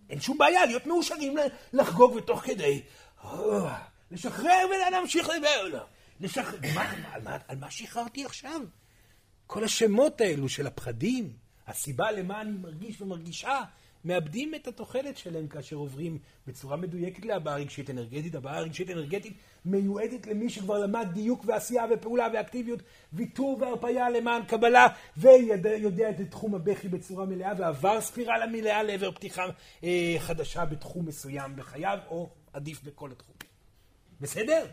Speaker 2: אין שום בעיה להיות מאושרים, לחגוג ותוך כדי. אה, לשחרר ולהמשיך לדבר. לשחרר, מה, על, מה, על מה שחררתי עכשיו? כל השמות האלו של הפחדים, הסיבה למה אני מרגיש ומרגישה, מאבדים את התוחלת שלהם כאשר עוברים בצורה מדויקת להבעה רגשית אנרגטית. הבעה רגשית אנרגטית מיועדת למי שכבר למד דיוק ועשייה ופעולה ואקטיביות, ויתור והרפאיה למען קבלה, ויודע את תחום הבכי בצורה מלאה, ועבר ספירלה מלאה לעבר פתיחה אה, חדשה בתחום מסוים בחייו, או עדיף בכל התחום. בסדר?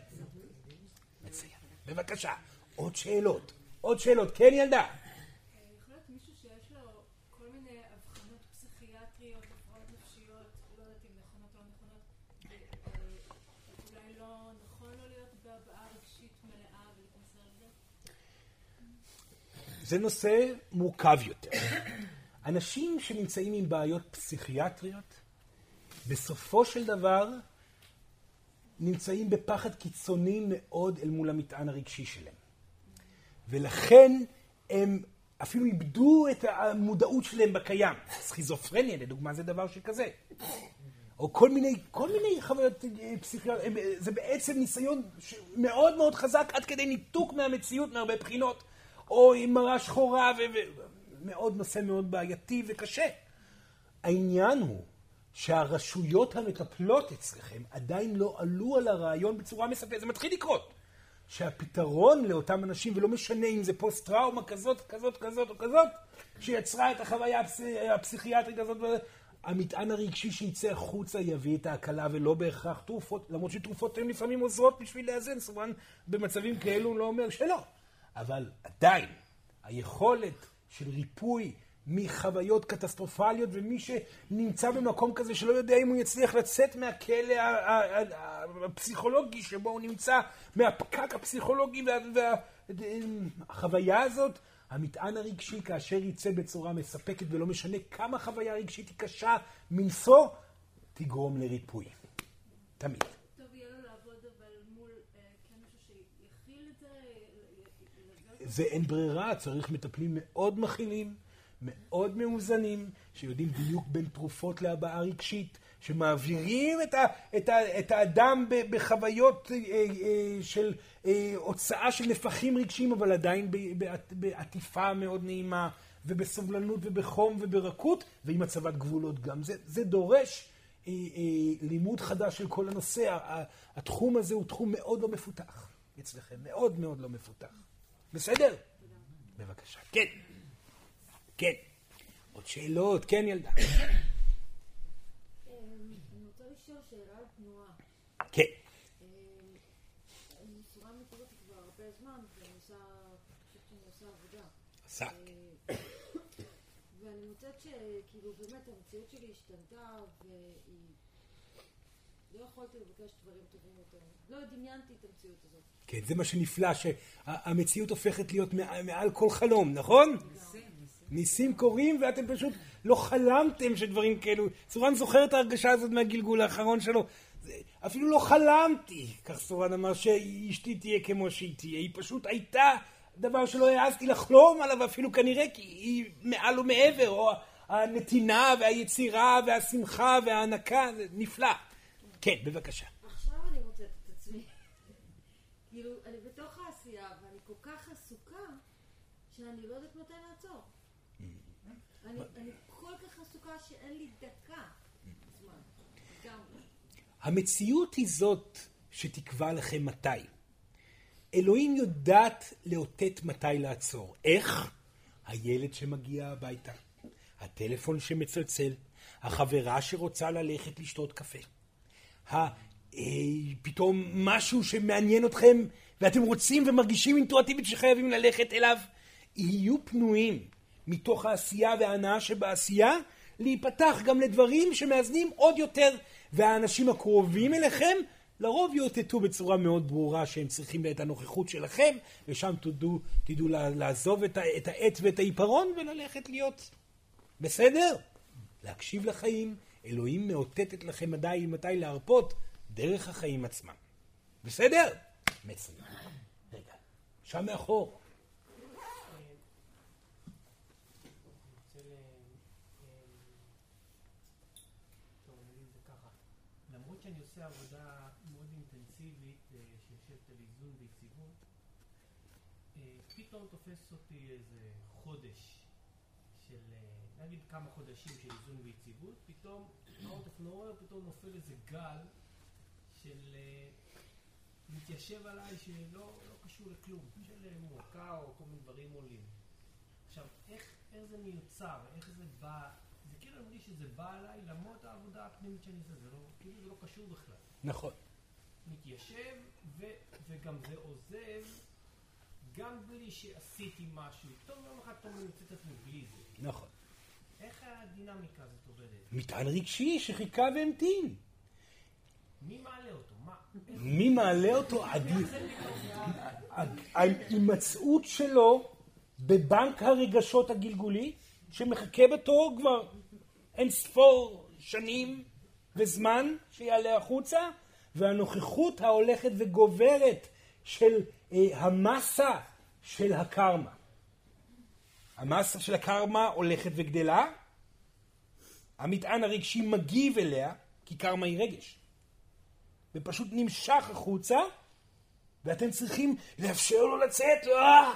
Speaker 2: מצוין. בבקשה, עוד שאלות. עוד שאלות. כן, ילדה?
Speaker 5: יכול להיות מישהו שיש לו כל מיני אבחנות פסיכיאטריות, הפרעות נפשיות, לא יודעת אם נכונות או לא נכונות, אה, אולי לא נכון לו להיות בהבעה רגשית מלאה ולהתמסר לזה?
Speaker 2: זה נושא מורכב יותר. אנשים שנמצאים עם בעיות פסיכיאטריות, בסופו של דבר נמצאים בפחד קיצוני מאוד אל מול המטען הרגשי שלהם. ולכן הם אפילו איבדו את המודעות שלהם בקיים. סכיזופרניה, לדוגמה, זה דבר שכזה. או כל מיני, כל מיני חוויות אה, פסיכיאטריות, זה בעצם ניסיון מאוד מאוד חזק עד כדי ניתוק מהמציאות מהרבה בחינות, או עם מראה שחורה, ומאוד נושא מאוד בעייתי וקשה. העניין הוא שהרשויות המטפלות אצלכם עדיין לא עלו על הרעיון בצורה מספקת, זה מתחיל לקרות. שהפתרון לאותם אנשים, ולא משנה אם זה פוסט טראומה כזאת, כזאת, כזאת או כזאת, שיצרה את החוויה הפס... הפסיכיאטרית הזאת, המטען הרגשי שיצא החוצה יביא את ההקלה ולא בהכרח תרופות, למרות שתרופות הן לפעמים עוזרות בשביל לאזן, כמובן במצבים כאלו לא אומר שלא. אבל עדיין, היכולת של ריפוי מחוויות קטסטרופליות, ומי שנמצא במקום כזה שלא יודע אם הוא יצליח לצאת מהכלא הפסיכולוגי שבו הוא נמצא, מהפקק הפסיכולוגי והחוויה הזאת, המטען הרגשי כאשר יצא בצורה מספקת, ולא משנה כמה חוויה רגשית היא קשה מנשוא, תגרום לריפוי. תמיד.
Speaker 5: טוב, יהיה לו לעבוד אבל מול אה, כן מישהו שיכיל את זה?
Speaker 2: זה אין ברירה, צריך מטפלים מאוד מכילים. מאוד מאוזנים, שיודעים דיוק בין תרופות להבעה רגשית, שמעבירים את, ה, את, ה, את האדם בחוויות אה, אה, של אה, הוצאה של נפחים רגשיים, אבל עדיין בעטיפה מאוד נעימה, ובסובלנות ובחום וברכות, ועם הצבת גבולות גם. זה, זה דורש לימוד חדש של כל הנושא. התחום הזה הוא תחום מאוד לא מפותח אצלכם, מאוד מאוד לא מפותח. בסדר? בבקשה. כן. כן. עוד שאלות? כן, ילדה.
Speaker 5: אני רוצה לשאול שאלה על תנועה.
Speaker 2: כן.
Speaker 5: עושה עבודה.
Speaker 2: עשה.
Speaker 5: ואני מוצאת שכאילו באמת המציאות שלי השתנתה, והיא... לא יכולתי לבקש דברים טובים יותר. לא דמיינתי את המציאות הזאת.
Speaker 2: כן, זה מה שנפלא, שהמציאות הופכת להיות מעל כל חלום, נכון? ניסים קורים ואתם פשוט לא חלמתם שדברים כאלו... סורן זוכר את ההרגשה הזאת מהגלגול האחרון שלו. אפילו לא חלמתי, כך סורן אמר, שאשתי תהיה כמו שהיא תהיה. היא פשוט הייתה דבר שלא העזתי לחלום עליו אפילו כנראה כי היא מעל ומעבר, או הנתינה והיצירה והשמחה וההנקה, זה נפלא. כן, בבקשה.
Speaker 5: עכשיו אני מוצאת את עצמי. כאילו, אני בתוך העשייה ואני כל כך עסוקה שאני לא יודעת מתי לעצור. אני, אני כל כך עסוקה שאין לי דקה זמן. לגמרי.
Speaker 2: המציאות היא זאת שתקבע לכם מתי. אלוהים יודעת לאותת מתי לעצור. איך? הילד שמגיע הביתה, הטלפון שמצלצל, החברה שרוצה ללכת לשתות קפה. אה, פתאום משהו שמעניין אתכם ואתם רוצים ומרגישים אינטואטיבית שחייבים ללכת אליו, יהיו פנויים מתוך העשייה וההנאה שבעשייה, להיפתח גם לדברים שמאזנים עוד יותר, והאנשים הקרובים אליכם לרוב יאותתו בצורה מאוד ברורה שהם צריכים את הנוכחות שלכם, ושם תדעו, תדעו לעזוב את, את העט ואת העיפרון וללכת להיות בסדר? להקשיב לחיים, אלוהים מאותתת לכם מדי מתי להרפות דרך החיים עצמם. בסדר? מצוין. רגע, שם מאחור.
Speaker 3: פתאום תופס אותי איזה חודש של אה, נגיד כמה חודשים של איזון ויציבות, פתאום, out of nowhere, פתאום נופל איזה גל של אה, מתיישב עליי שלא לא קשור לכלום, של אה, מועקה או כל מיני דברים עולים. עכשיו, איך, איך זה מיוצר, איך זה בא, זה כאילו אני מרגיש שזה בא עליי למרות העבודה הפנימית שאני עושה, זה לא, כאילו זה לא קשור בכלל.
Speaker 2: נכון.
Speaker 3: מתיישב, ו, וגם זה עוזב, גם בלי שעשיתי משהו. פתאום יום אחד פתאום אני מוצא את עצמי בלי זה.
Speaker 2: נכון.
Speaker 3: איך הדינמיקה הזאת עובדת?
Speaker 2: מטען רגשי שחיכה והמתין.
Speaker 3: מי מעלה אותו? מה?
Speaker 2: מי מעלה אותו? ההימצאות שלו בבנק הרגשות הגלגולי, שמחכה בתור כבר אין ספור שנים וזמן שיעלה החוצה, והנוכחות ההולכת וגוברת של אה, המסה של הקרמה. המסה של הקרמה הולכת וגדלה, המטען הרגשי מגיב אליה, כי קרמה היא רגש, ופשוט נמשך החוצה, ואתם צריכים לאפשר לו לצאת, אה,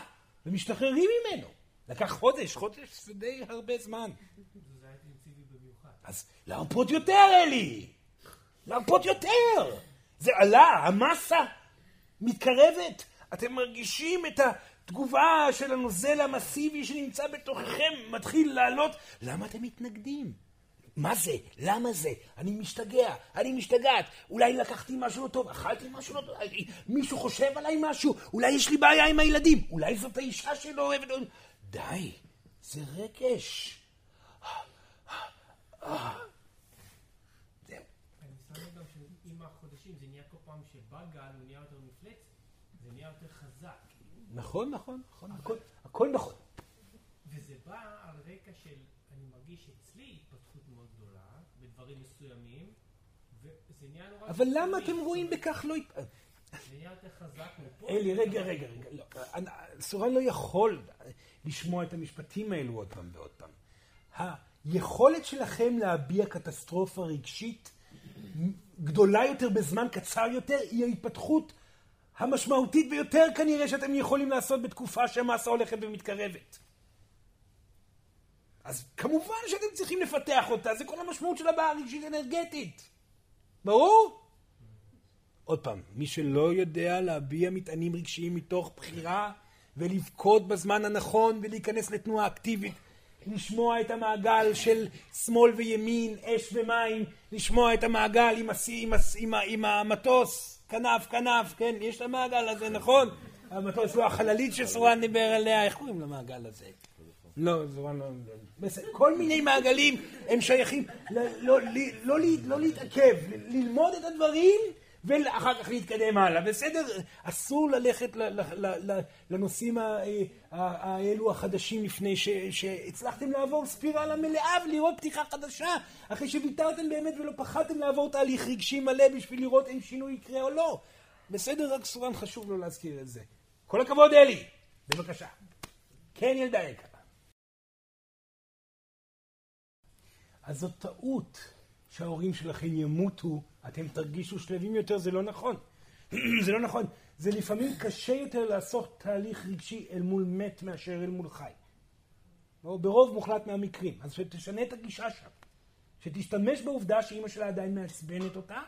Speaker 2: ומשתחררים ממנו. לקח חודש, חודש זה די הרבה זמן. אז להרפות יותר, אלי! להרפות יותר! זה עלה, המסה מתקרבת. אתם מרגישים את התגובה של הנוזל המסיבי שנמצא בתוככם מתחיל לעלות. למה אתם מתנגדים? מה זה? למה זה? אני משתגע, אני משתגעת. אולי לקחתי משהו לא טוב, אכלתי משהו לא טוב, מישהו חושב עליי משהו, אולי יש לי בעיה עם הילדים, אולי זאת האישה שלא אוהבת... די, זה רגש.
Speaker 3: מפלצת, זה נהיה יותר חזק.
Speaker 2: נכון, נכון, נכון, הכל, הכל נכון.
Speaker 3: וזה בא על רקע של, אני מרגיש אצלי התפתחות מאוד גדולה, בדברים מסוימים, וזה נהיה נורא...
Speaker 2: אבל למה. אתם רואים בכך לא... אלי, רגע, רגע, רגע. לא, סורן לא יכול לשמוע את המשפטים האלו עוד פעם ועוד פעם. היכולת שלכם להביע קטסטרופה רגשית גדולה יותר בזמן קצר יותר, היא ההתפתחות המשמעותית ביותר כנראה שאתם יכולים לעשות בתקופה שהמסה הולכת ומתקרבת. אז כמובן שאתם צריכים לפתח אותה, זה כל המשמעות של הבעיה הרגשית אנרגטית. ברור? עוד פעם, מי שלא יודע להביע מטענים רגשיים מתוך בחירה ולבכות בזמן הנכון ולהיכנס לתנועה אקטיבית, לשמוע את המעגל של שמאל וימין, אש ומים, לשמוע את המעגל עם, השיא, עם, הס- עם, עם המטוס, כנף כנף, כן, יש את המעגל הזה, נכון? המטוס לא החללית שסורן דיבר עליה, איך קוראים למעגל הזה? לא, סורן לא... בסדר, כל מיני מעגלים הם שייכים, לא, לא, לא להתעכב, ללמוד את הדברים ואחר כך להתקדם הלאה, בסדר? אסור ללכת לנושאים האלו החדשים לפני ש- שהצלחתם לעבור ספירלה מלאה ולראות פתיחה חדשה, אחרי שוויתרתם באמת ולא פחדתם לעבור תהליך רגשי מלא בשביל לראות אם שינוי יקרה או לא. בסדר, רק סורן חשוב לו להזכיר את זה. כל הכבוד, אלי. בבקשה. כן, ילדה יקרה. אז זאת טעות שההורים שלכם ימותו, אתם תרגישו שלווים יותר, זה לא נכון. זה לא נכון. זה לפעמים קשה יותר לעשות תהליך רגשי אל מול מת מאשר אל מול חי. או ברוב מוחלט מהמקרים. אז שתשנה את הגישה שם. שתשתמש בעובדה שאימא שלה עדיין מעצבנת אותה,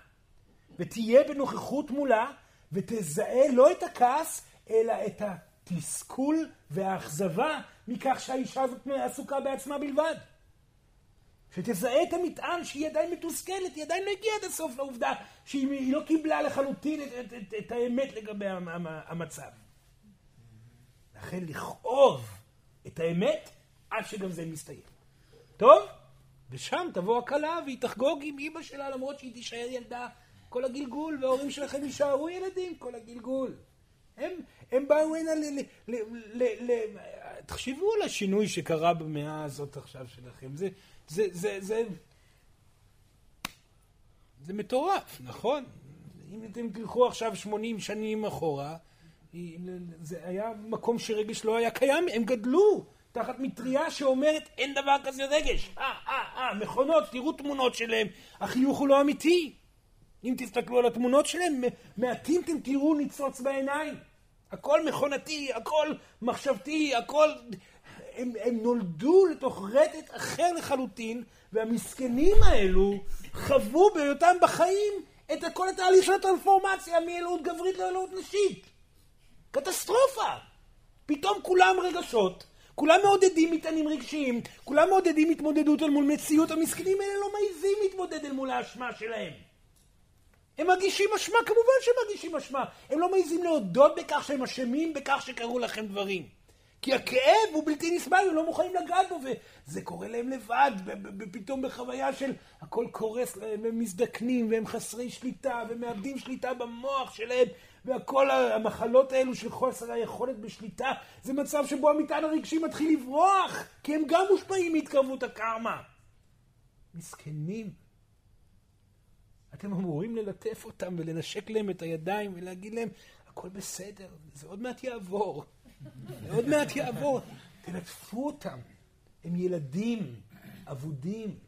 Speaker 2: ותהיה בנוכחות מולה, ותזהה לא את הכעס, אלא את התסכול והאכזבה מכך שהאישה הזאת עסוקה בעצמה בלבד. שתזהה את המטען שהיא עדיין מתוסכלת, היא עדיין לא הגיעה עד הסוף לעובדה שהיא היא לא קיבלה לחלוטין את, את, את, את האמת לגבי המ- המ- המצב. לכן לכאוב את האמת עד שגם זה מסתיים. טוב? ושם תבוא הכלה והיא תחגוג עם אימא שלה למרות שהיא תישאר ילדה כל הגלגול וההורים שלכם יישארו ילדים כל הגלגול. הם, הם באו הנה ל... ל, ל, ל, ל תחשבו על השינוי שקרה במאה הזאת עכשיו שלכם. זה, זה, זה, זה, זה מטורף, נכון? אם אתם תלכו עכשיו 80 שנים אחורה, זה היה מקום שרגש לא היה קיים, הם גדלו תחת מטריה שאומרת אין דבר כזה רגש. אה, אה, אה, מכונות, תראו תמונות שלהם, החיוך הוא לא אמיתי. אם תסתכלו על התמונות שלהם, מעטים אתם תראו ניצוץ בעיניים. הכל מכונתי, הכל מחשבתי, הכל... הם, הם נולדו לתוך רטט אחר לחלוטין, והמסכנים האלו חוו בהיותם בחיים את כל התהליך של הטרנספורמציה מאלוהות גברית לאלוהות נשית. קטסטרופה! פתאום כולם רגשות, כולם מעודדים מטענים רגשיים, כולם מעודדים התמודדות אל מול מציאות, המסכנים האלה לא מעיזים להתמודד אל מול האשמה שלהם. הם מרגישים אשמה, כמובן שהם מרגישים אשמה. הם לא מעיזים להודות בכך שהם אשמים בכך שקרו לכם דברים. כי הכאב הוא בלתי נסבל, הם לא מוכנים לגעת בו, וזה קורה להם לבד, פתאום בחוויה של הכל קורס להם, הם מזדקנים, והם חסרי שליטה, ומאבדים שליטה במוח שלהם, וכל המחלות האלו של חוסר היכולת בשליטה, זה מצב שבו המטען הרגשי מתחיל לברוח, כי הם גם מושפעים מהתקרבות הקרמה. מסכנים. אתם אמורים ללטף אותם ולנשק להם את הידיים ולהגיד להם, הכל בסדר, זה עוד מעט יעבור. עוד מעט יעבור. תלטפו אותם. הם ילדים, אבודים.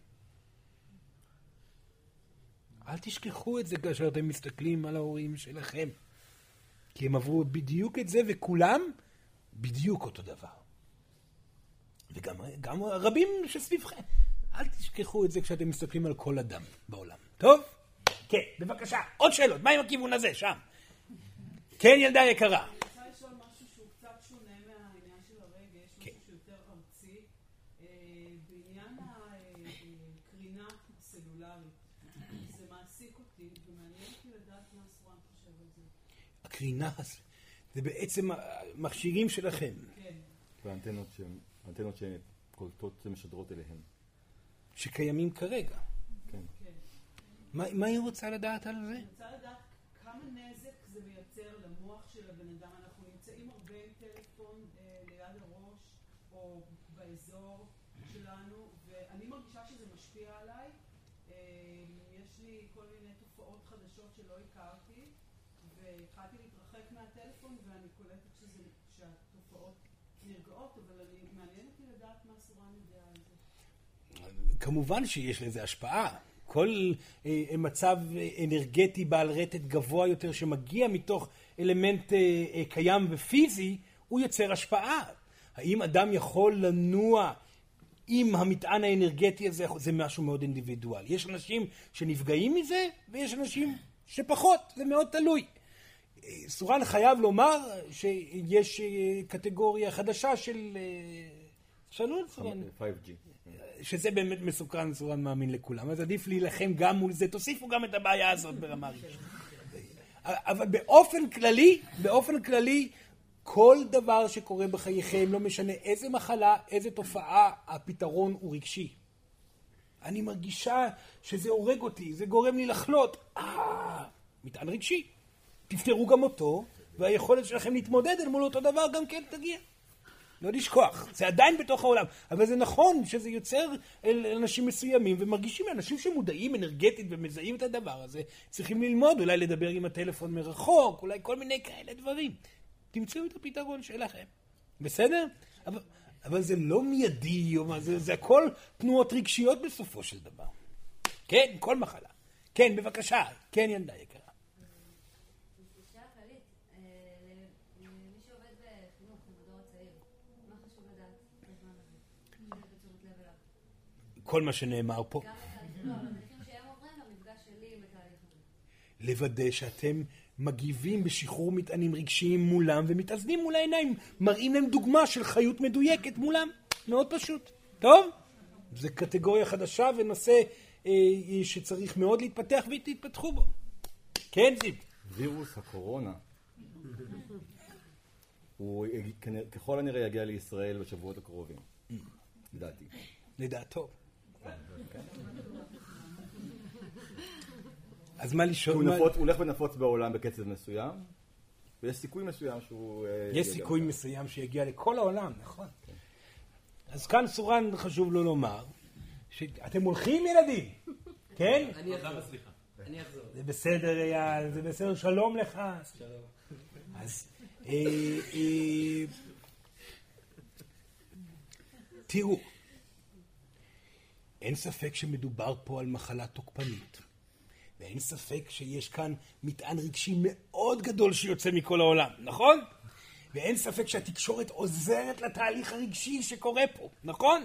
Speaker 2: אל תשכחו את זה כאשר אתם מסתכלים על ההורים שלכם. כי הם עברו בדיוק את זה, וכולם בדיוק אותו דבר. וגם רבים שסביבכם. אל תשכחו את זה כשאתם מסתכלים על כל אדם בעולם. טוב? כן, בבקשה. עוד שאלות. מה עם הכיוון הזה? שם. כן, ילדה יקרה. הקרינה הזאת, זה בעצם המכשירים שלכם.
Speaker 1: כן. והאנטנות שקולטות ומשדרות אליהם.
Speaker 2: שקיימים כרגע.
Speaker 1: כן.
Speaker 2: כן. מה היא רוצה לדעת על זה?
Speaker 6: אני רוצה לדעת כמה נזק זה מייצר למוח של הבן אדם. אנחנו נמצאים הרבה עם טלפון אה, ליד הראש, או באזור שלנו, ואני מרגישה שזה משפיע עליי. אה, יש לי כל מיני תופעות חדשות שלא הכרתי. והתחלתי להתרחק מהטלפון ואני קולטת שזה, שהתופעות נרגעות, אבל אני, מעניין אותי לדעת מה סורן יודע על זה.
Speaker 2: כמובן שיש לזה השפעה. כל אה, מצב אנרגטי בעל רטט גבוה יותר שמגיע מתוך אלמנט אה, אה, קיים ופיזי, הוא יוצר השפעה. האם אדם יכול לנוע עם המטען האנרגטי הזה, זה משהו מאוד אינדיבידואלי. יש אנשים שנפגעים מזה, ויש אנשים שפחות, זה מאוד תלוי. סורן חייב לומר שיש אה, קטגוריה חדשה של... שאלו את סורן.
Speaker 1: 5G.
Speaker 2: שזה באמת מסוכן, סורן מאמין לכולם. אז עדיף להילחם גם מול זה. תוסיפו גם את הבעיה הזאת ברמה ראשונה. אבל באופן כללי, באופן כללי, כל דבר שקורה בחייכם, לא משנה איזה מחלה, איזה תופעה, הפתרון הוא רגשי. אני מרגישה שזה הורג אותי, זה גורם לי לחלות. אה, מטען רגשי. תפתרו גם אותו, והיכולת שלכם להתמודד אל מול אותו דבר גם כן תגיע. לא לשכוח, זה עדיין בתוך העולם, אבל זה נכון שזה יוצר אנשים מסוימים ומרגישים אנשים שמודעים אנרגטית ומזהים את הדבר הזה, צריכים ללמוד, אולי לדבר עם הטלפון מרחוק, אולי כל מיני כאלה דברים. תמצאו את הפתרון שלכם, בסדר? אבל, אבל זה לא מיידי, זה, זה הכל תנועות רגשיות בסופו של דבר. כן, כל מחלה. כן, בבקשה, כן ילדה יקרה. כל מה שנאמר פה. לוודא שאתם מגיבים בשחרור מטענים רגשיים מולם ומתאזנים מול העיניים, מראים להם דוגמה של חיות מדויקת מולם. מאוד פשוט. טוב? זו קטגוריה חדשה ונושא אה, שצריך מאוד להתפתח ותתפתחו בו. כן, זיו?
Speaker 1: וירוס הקורונה הוא ככל הנראה יגיע לישראל בשבועות הקרובים, לדעתי.
Speaker 2: לדעתו. אז מה לשאול?
Speaker 1: הוא הולך ונפוץ בעולם בקצב מסוים, ויש סיכוי מסוים שהוא...
Speaker 2: אה, יש סיכוי מסוים שיגיע לכל העולם, נכון. אז כאן סורן חשוב לו לומר, שאתם הולכים ילדים, כן?
Speaker 3: אני אחזור. אני אחזור.
Speaker 2: זה בסדר אייל, זה בסדר, שלום לך.
Speaker 3: שלום.
Speaker 2: אז אה, אה, תראו, אין ספק שמדובר פה על מחלה תוקפנית. ואין ספק שיש כאן מטען רגשי מאוד גדול שיוצא מכל העולם, נכון? ואין ספק שהתקשורת עוזרת לתהליך הרגשי שקורה פה, נכון?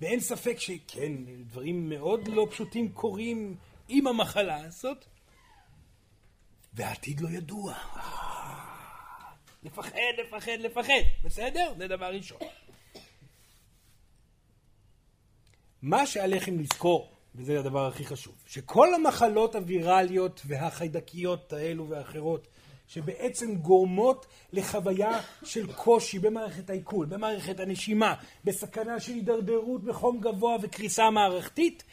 Speaker 2: ואין ספק שכן, דברים מאוד לא פשוטים קורים עם המחלה הזאת, והעתיד לא ידוע. אה, לפחד, לפחד, לפחד, בסדר? זה דבר ראשון. מה שעליכם לזכור, וזה הדבר הכי חשוב, שכל המחלות הווירליות והחיידקיות האלו ואחרות שבעצם גורמות לחוויה של קושי במערכת העיכול, במערכת הנשימה, בסכנה של הידרדרות בחום גבוה וקריסה מערכתית,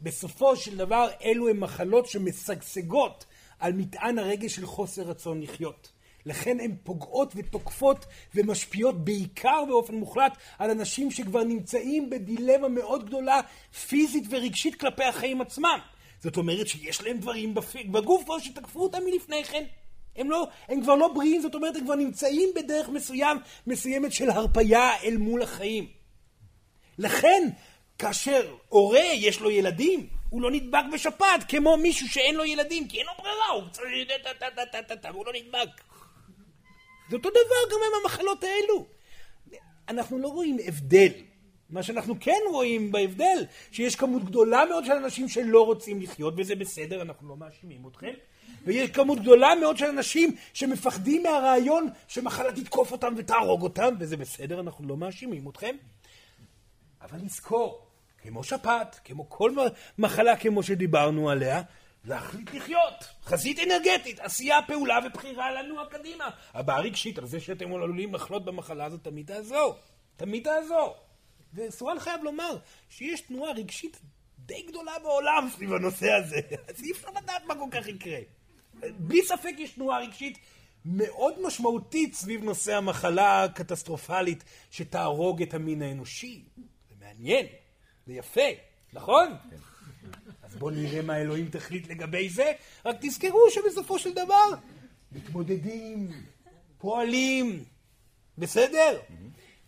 Speaker 2: בסופו של דבר אלו הן מחלות שמשגשגות על מטען הרגש של חוסר רצון לחיות. לכן הן פוגעות ותוקפות ומשפיעות בעיקר באופן מוחלט על אנשים שכבר נמצאים בדילמה מאוד גדולה פיזית ורגשית כלפי החיים עצמם. זאת אומרת שיש להם דברים בגוף או שתקפו אותם מלפני כן. הם, לא, הם כבר לא בריאים, זאת אומרת, הם כבר נמצאים בדרך מסוים, מסוימת של הרפייה אל מול החיים. לכן, כאשר הורה יש לו ילדים, הוא לא נדבק בשפעת כמו מישהו שאין לו ילדים, כי אין לו ברירה, הוא צריך... והוא לא נדבק. זה אותו דבר גם עם המחלות האלו. אנחנו לא רואים הבדל. מה שאנחנו כן רואים בהבדל, שיש כמות גדולה מאוד של אנשים שלא רוצים לחיות, וזה בסדר, אנחנו לא מאשימים אתכם. ויש כמות גדולה מאוד של אנשים שמפחדים מהרעיון שמחלה תתקוף אותם ותהרוג אותם, וזה בסדר, אנחנו לא מאשימים אתכם. אבל נזכור, כמו שפעת, כמו כל מחלה כמו שדיברנו עליה, להחליט לחיות. חזית אנרגטית, עשייה, פעולה ובחירה לנוע קדימה. הבעיה רגשית על זה שאתם עלולים לחלות במחלה הזאת תמיד תעזור. תמיד תעזור. וסורן חייב לומר שיש תנועה רגשית די גדולה בעולם סביב הנושא הזה. אז אי אפשר לדעת מה כל כך יקרה. בלי ספק יש תנועה רגשית מאוד משמעותית סביב נושא המחלה הקטסטרופלית שתהרוג את המין האנושי. זה מעניין, זה יפה, נכון? כן. אז בואו נראה מה אלוהים תחליט לגבי זה, רק תזכרו שבסופו של דבר מתמודדים, פועלים, בסדר?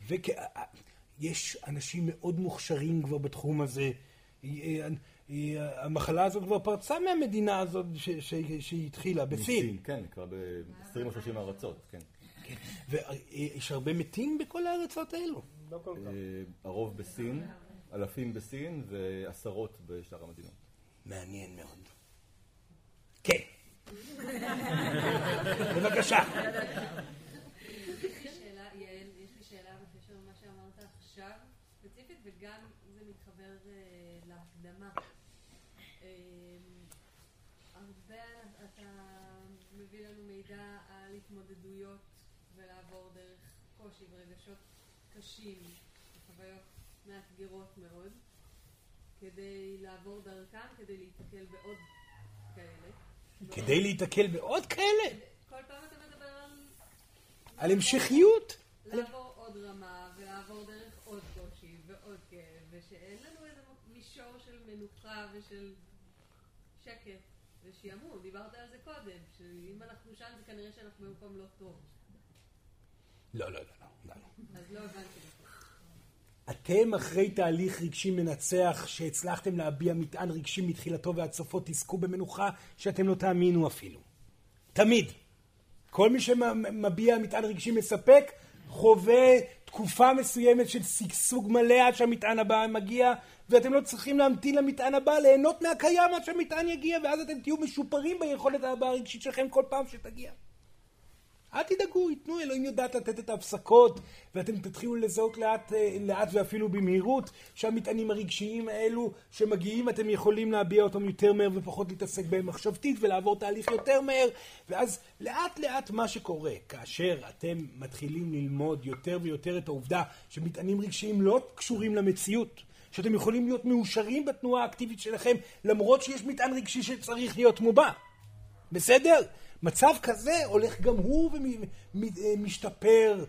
Speaker 2: ויש אנשים מאוד מוכשרים כבר בתחום הזה. המחלה הזאת כבר פרצה מהמדינה הזאת שהיא התחילה, בסין.
Speaker 1: כן, כבר ב-20 או 30 ארצות, כן.
Speaker 2: כן. ויש הרבה מתים בכל הארצות האלו. לא כל כך. אה,
Speaker 1: הרוב בסין, אלפים בסין ועשרות בשאר המדינות.
Speaker 2: מעניין מאוד. כן. בבקשה.
Speaker 5: וגם זה מתחבר uh, להקדמה. Uh, הרבה אתה מביא לנו מידע על התמודדויות ולעבור דרך קושי ורגשות קשים וחוויות מאתגרות מאוד. כדי לעבור דרכם, כדי להיתקל בעוד כאלה.
Speaker 2: כדי להיתקל בעוד כאלה?
Speaker 5: כל פעם אתה מדבר על...
Speaker 2: על המשכיות.
Speaker 5: לעבור עוד רמה, ולעבור דרך עוד קושי, ועוד כאב, ושאין לנו איזה מישור של מנוחה ושל שקט ושעמום. דיברת על זה קודם, שאם אנחנו שם זה כנראה שאנחנו במקום לא טוב.
Speaker 2: לא, לא, לא, לא.
Speaker 5: אז לא הבנתי.
Speaker 2: אתם אחרי תהליך רגשי מנצח שהצלחתם להביע מטען רגשי מתחילתו ועד סופו תזכו במנוחה שאתם לא תאמינו אפילו. תמיד. כל מי שמביע מטען רגשי מספק חווה תקופה מסוימת של שגשוג מלא עד שהמטען הבא מגיע ואתם לא צריכים להמתין למטען הבא ליהנות מהקיים עד שהמטען יגיע ואז אתם תהיו משופרים ביכולת הבאה הרגשית שלכם כל פעם שתגיע. אל תדאגו, ייתנו, אלוהים יודעת לתת את ההפסקות, ואתם תתחילו לזהות לאט, אה, לאט ואפילו במהירות, שהמטענים הרגשיים האלו שמגיעים, אתם יכולים להביע אותם יותר מהר ופחות להתעסק בהם מחשבתית ולעבור תהליך יותר מהר, ואז לאט לאט מה שקורה, כאשר אתם מתחילים ללמוד יותר ויותר את העובדה שמטענים רגשיים לא קשורים למציאות, שאתם יכולים להיות מאושרים בתנועה האקטיבית שלכם, למרות שיש מטען רגשי שצריך להיות מובע. בסדר? מצב כזה הולך גם הוא ומשתפר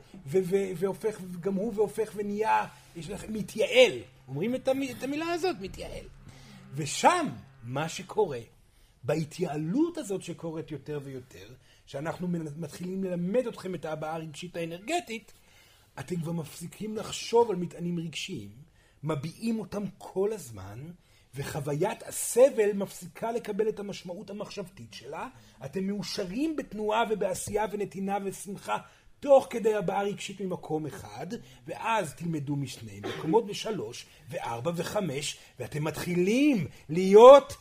Speaker 2: והופך, גם הוא והופך ונהיה, יש לכם, מתייעל. אומרים את המילה הזאת, מתייעל. ושם, מה שקורה, בהתייעלות הזאת שקורית יותר ויותר, שאנחנו מתחילים ללמד אתכם את ההבעה הרגשית האנרגטית, אתם כבר מפסיקים לחשוב על מטענים רגשיים, מביעים אותם כל הזמן, וחוויית הסבל מפסיקה לקבל את המשמעות המחשבתית שלה, אתם מאושרים בתנועה ובעשייה ונתינה ושמחה תוך כדי הבעה רגשית ממקום אחד, ואז תלמדו משני מקומות בשלוש, וארבע וחמש, ואתם מתחילים להיות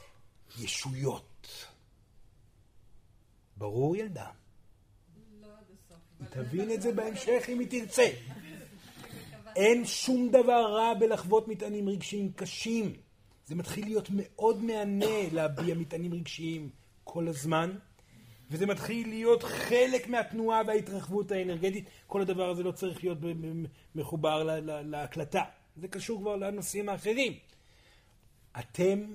Speaker 2: ישויות. ברור ילדה?
Speaker 6: לא עד הסוף.
Speaker 2: היא תבין את זה בהמשך אם היא תרצה. אין שום דבר רע בלחוות מטענים רגשיים קשים. זה מתחיל להיות מאוד מהנה להביע מטענים רגשיים כל הזמן, וזה מתחיל להיות חלק מהתנועה וההתרחבות האנרגטית. כל הדבר הזה לא צריך להיות מחובר לה- לה- להקלטה. זה קשור כבר לנושאים האחרים. אתם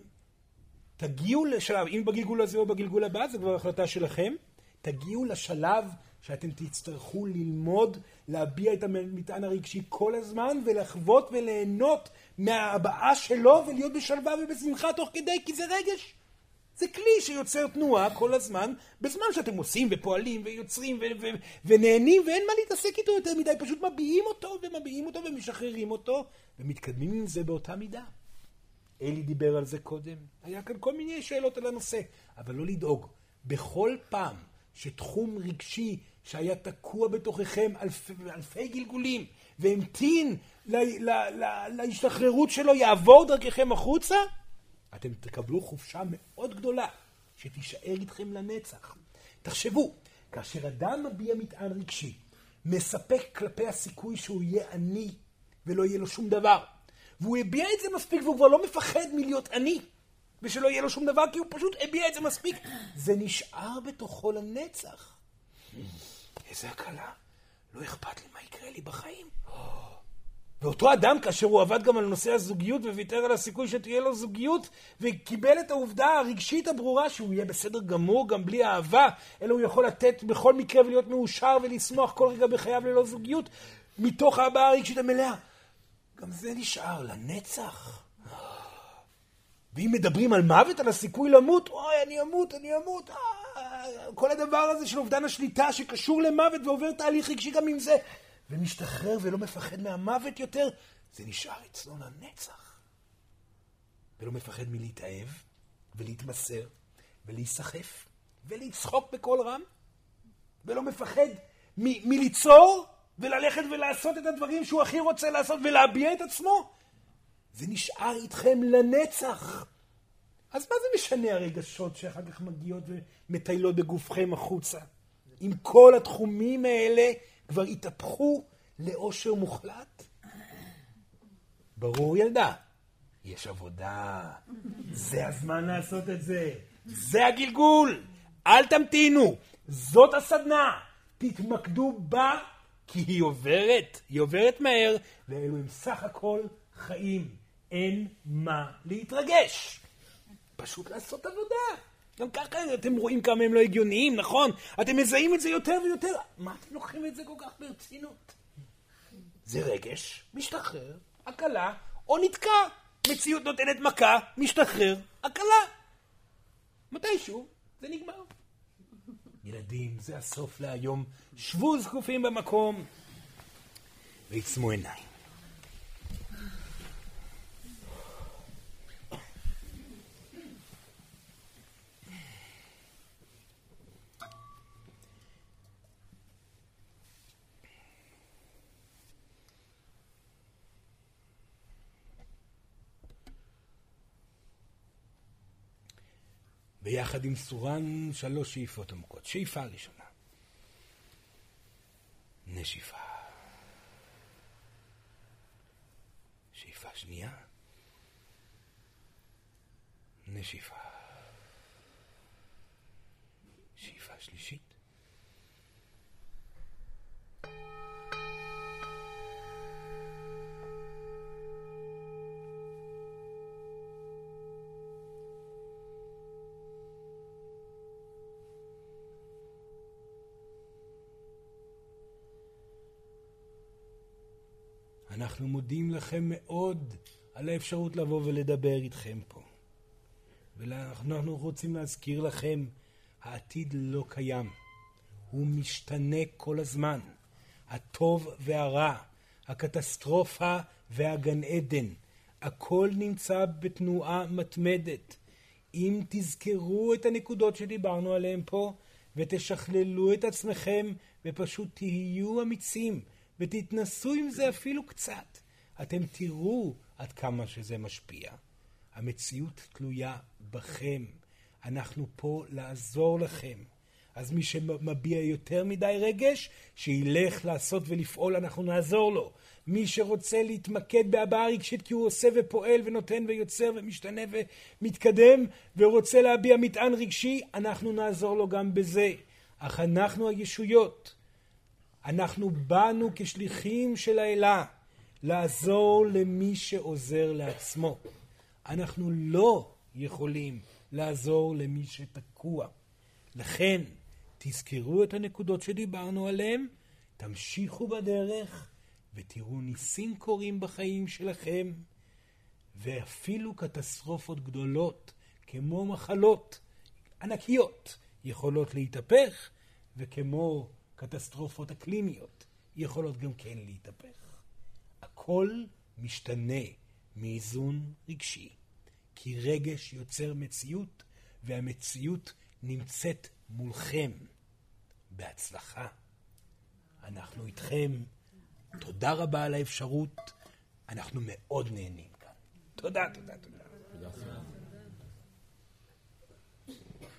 Speaker 2: תגיעו לשלב, אם בגלגול הזה או בגלגול הבא, זה כבר החלטה שלכם, תגיעו לשלב שאתם תצטרכו ללמוד להביע את המטען הרגשי כל הזמן ולחוות וליהנות מההבעה שלו ולהיות בשלווה ובשמחה תוך כדי, כי זה רגש. זה כלי שיוצר תנועה כל הזמן, בזמן שאתם עושים ופועלים ויוצרים ו- ו- ונהנים ואין מה להתעסק איתו יותר מדי, פשוט מביעים אותו ומביעים אותו ומשחררים אותו ומתקדמים עם זה באותה מידה. אלי דיבר על זה קודם, היה כאן כל מיני שאלות על הנושא, אבל לא לדאוג. בכל פעם שתחום רגשי שהיה תקוע בתוככם אלפי, אלפי גלגולים והמתין ל, ל, ל, להשתחררות שלו יעבור דרככם החוצה, אתם תקבלו חופשה מאוד גדולה שתישאר איתכם לנצח. תחשבו, כאשר אדם מביע מטען רגשי, מספק כלפי הסיכוי שהוא יהיה עני ולא יהיה לו שום דבר, והוא הביע את זה מספיק והוא כבר לא מפחד מלהיות עני ושלא יהיה לו שום דבר כי הוא פשוט הביע את זה מספיק, זה נשאר בתוכו לנצח. איזה הקלה, לא אכפת לי מה יקרה לי בחיים. ואותו אדם, כאשר הוא עבד גם על נושא הזוגיות וויתר על הסיכוי שתהיה לו זוגיות, וקיבל את העובדה הרגשית הברורה שהוא יהיה בסדר גמור גם בלי אהבה, אלא הוא יכול לתת בכל מקרה ולהיות מאושר ולשמוח כל רגע בחייו ללא זוגיות, מתוך ההבעה הרגשית המלאה. גם זה נשאר לנצח. ואם מדברים על מוות, על הסיכוי למות, אוי, אני אמות, אני אמות. אה, כל הדבר הזה של אובדן השליטה שקשור למוות ועובר תהליך רגשי גם עם זה, ומשתחרר ולא מפחד מהמוות יותר, זה נשאר אצלו לנצח. ולא מפחד מלהתאהב, ולהתמסר, ולהיסחף, ולצחוק בקול רם, ולא מפחד מ- מליצור, וללכת ולעשות את הדברים שהוא הכי רוצה לעשות, ולהביע את עצמו. זה נשאר איתכם לנצח. אז מה זה משנה הרגשות שאחר כך מגיעות ומטיילות בגופכם החוצה? אם כל התחומים האלה כבר התהפכו לאושר מוחלט? ברור ילדה, יש עבודה. זה הזמן לעשות את זה. זה הגלגול. אל תמתינו. זאת הסדנה. תתמקדו בה, כי היא עוברת. היא עוברת מהר, ואלו הם סך הכל חיים. אין מה להתרגש. פשוט לעשות עבודה. גם ככה אתם רואים כמה הם לא הגיוניים, נכון? אתם מזהים את זה יותר ויותר. מה אתם לוקחים את זה כל כך ברצינות? זה רגש, משתחרר, הקלה, או נתקע. מציאות נותנת מכה, משתחרר, הקלה. מתישהו זה נגמר. ילדים, זה הסוף להיום. שבו זקופים במקום ועצמו עיניים. ביחד עם סורן שלוש שאיפות עמוקות. שאיפה ראשונה. נשיפה. שאיפה שנייה. נשיפה. אנחנו מודים לכם מאוד על האפשרות לבוא ולדבר איתכם פה. ואנחנו רוצים להזכיר לכם, העתיד לא קיים. הוא משתנה כל הזמן. הטוב והרע, הקטסטרופה והגן עדן, הכל נמצא בתנועה מתמדת. אם תזכרו את הנקודות שדיברנו עליהן פה, ותשכללו את עצמכם ופשוט תהיו אמיצים ותתנסו עם זה אפילו קצת. אתם תראו עד כמה שזה משפיע. המציאות תלויה בכם. אנחנו פה לעזור לכם. אז מי שמביע יותר מדי רגש, שילך לעשות ולפעול, אנחנו נעזור לו. מי שרוצה להתמקד בהבעה רגשית כי הוא עושה ופועל ונותן ויוצר ומשתנה ומתקדם ורוצה להביע מטען רגשי, אנחנו נעזור לו גם בזה. אך אנחנו הישויות. אנחנו באנו כשליחים של האלה לעזור למי שעוזר לעצמו. אנחנו לא יכולים לעזור למי שתקוע. לכן, תזכרו את הנקודות שדיברנו עליהן, תמשיכו בדרך ותראו ניסים קורים בחיים שלכם, ואפילו קטסטרופות גדולות, כמו מחלות ענקיות, יכולות להתהפך, וכמו קטסטרופות אקלימיות, יכולות גם כן להתהפך. הכל משתנה מאיזון רגשי, כי רגש יוצר מציאות, והמציאות נמצאת מולכם. בהצלחה. אנחנו איתכם. תודה רבה על האפשרות. אנחנו מאוד נהנים כאן. תודה, תודה, תודה. תודה.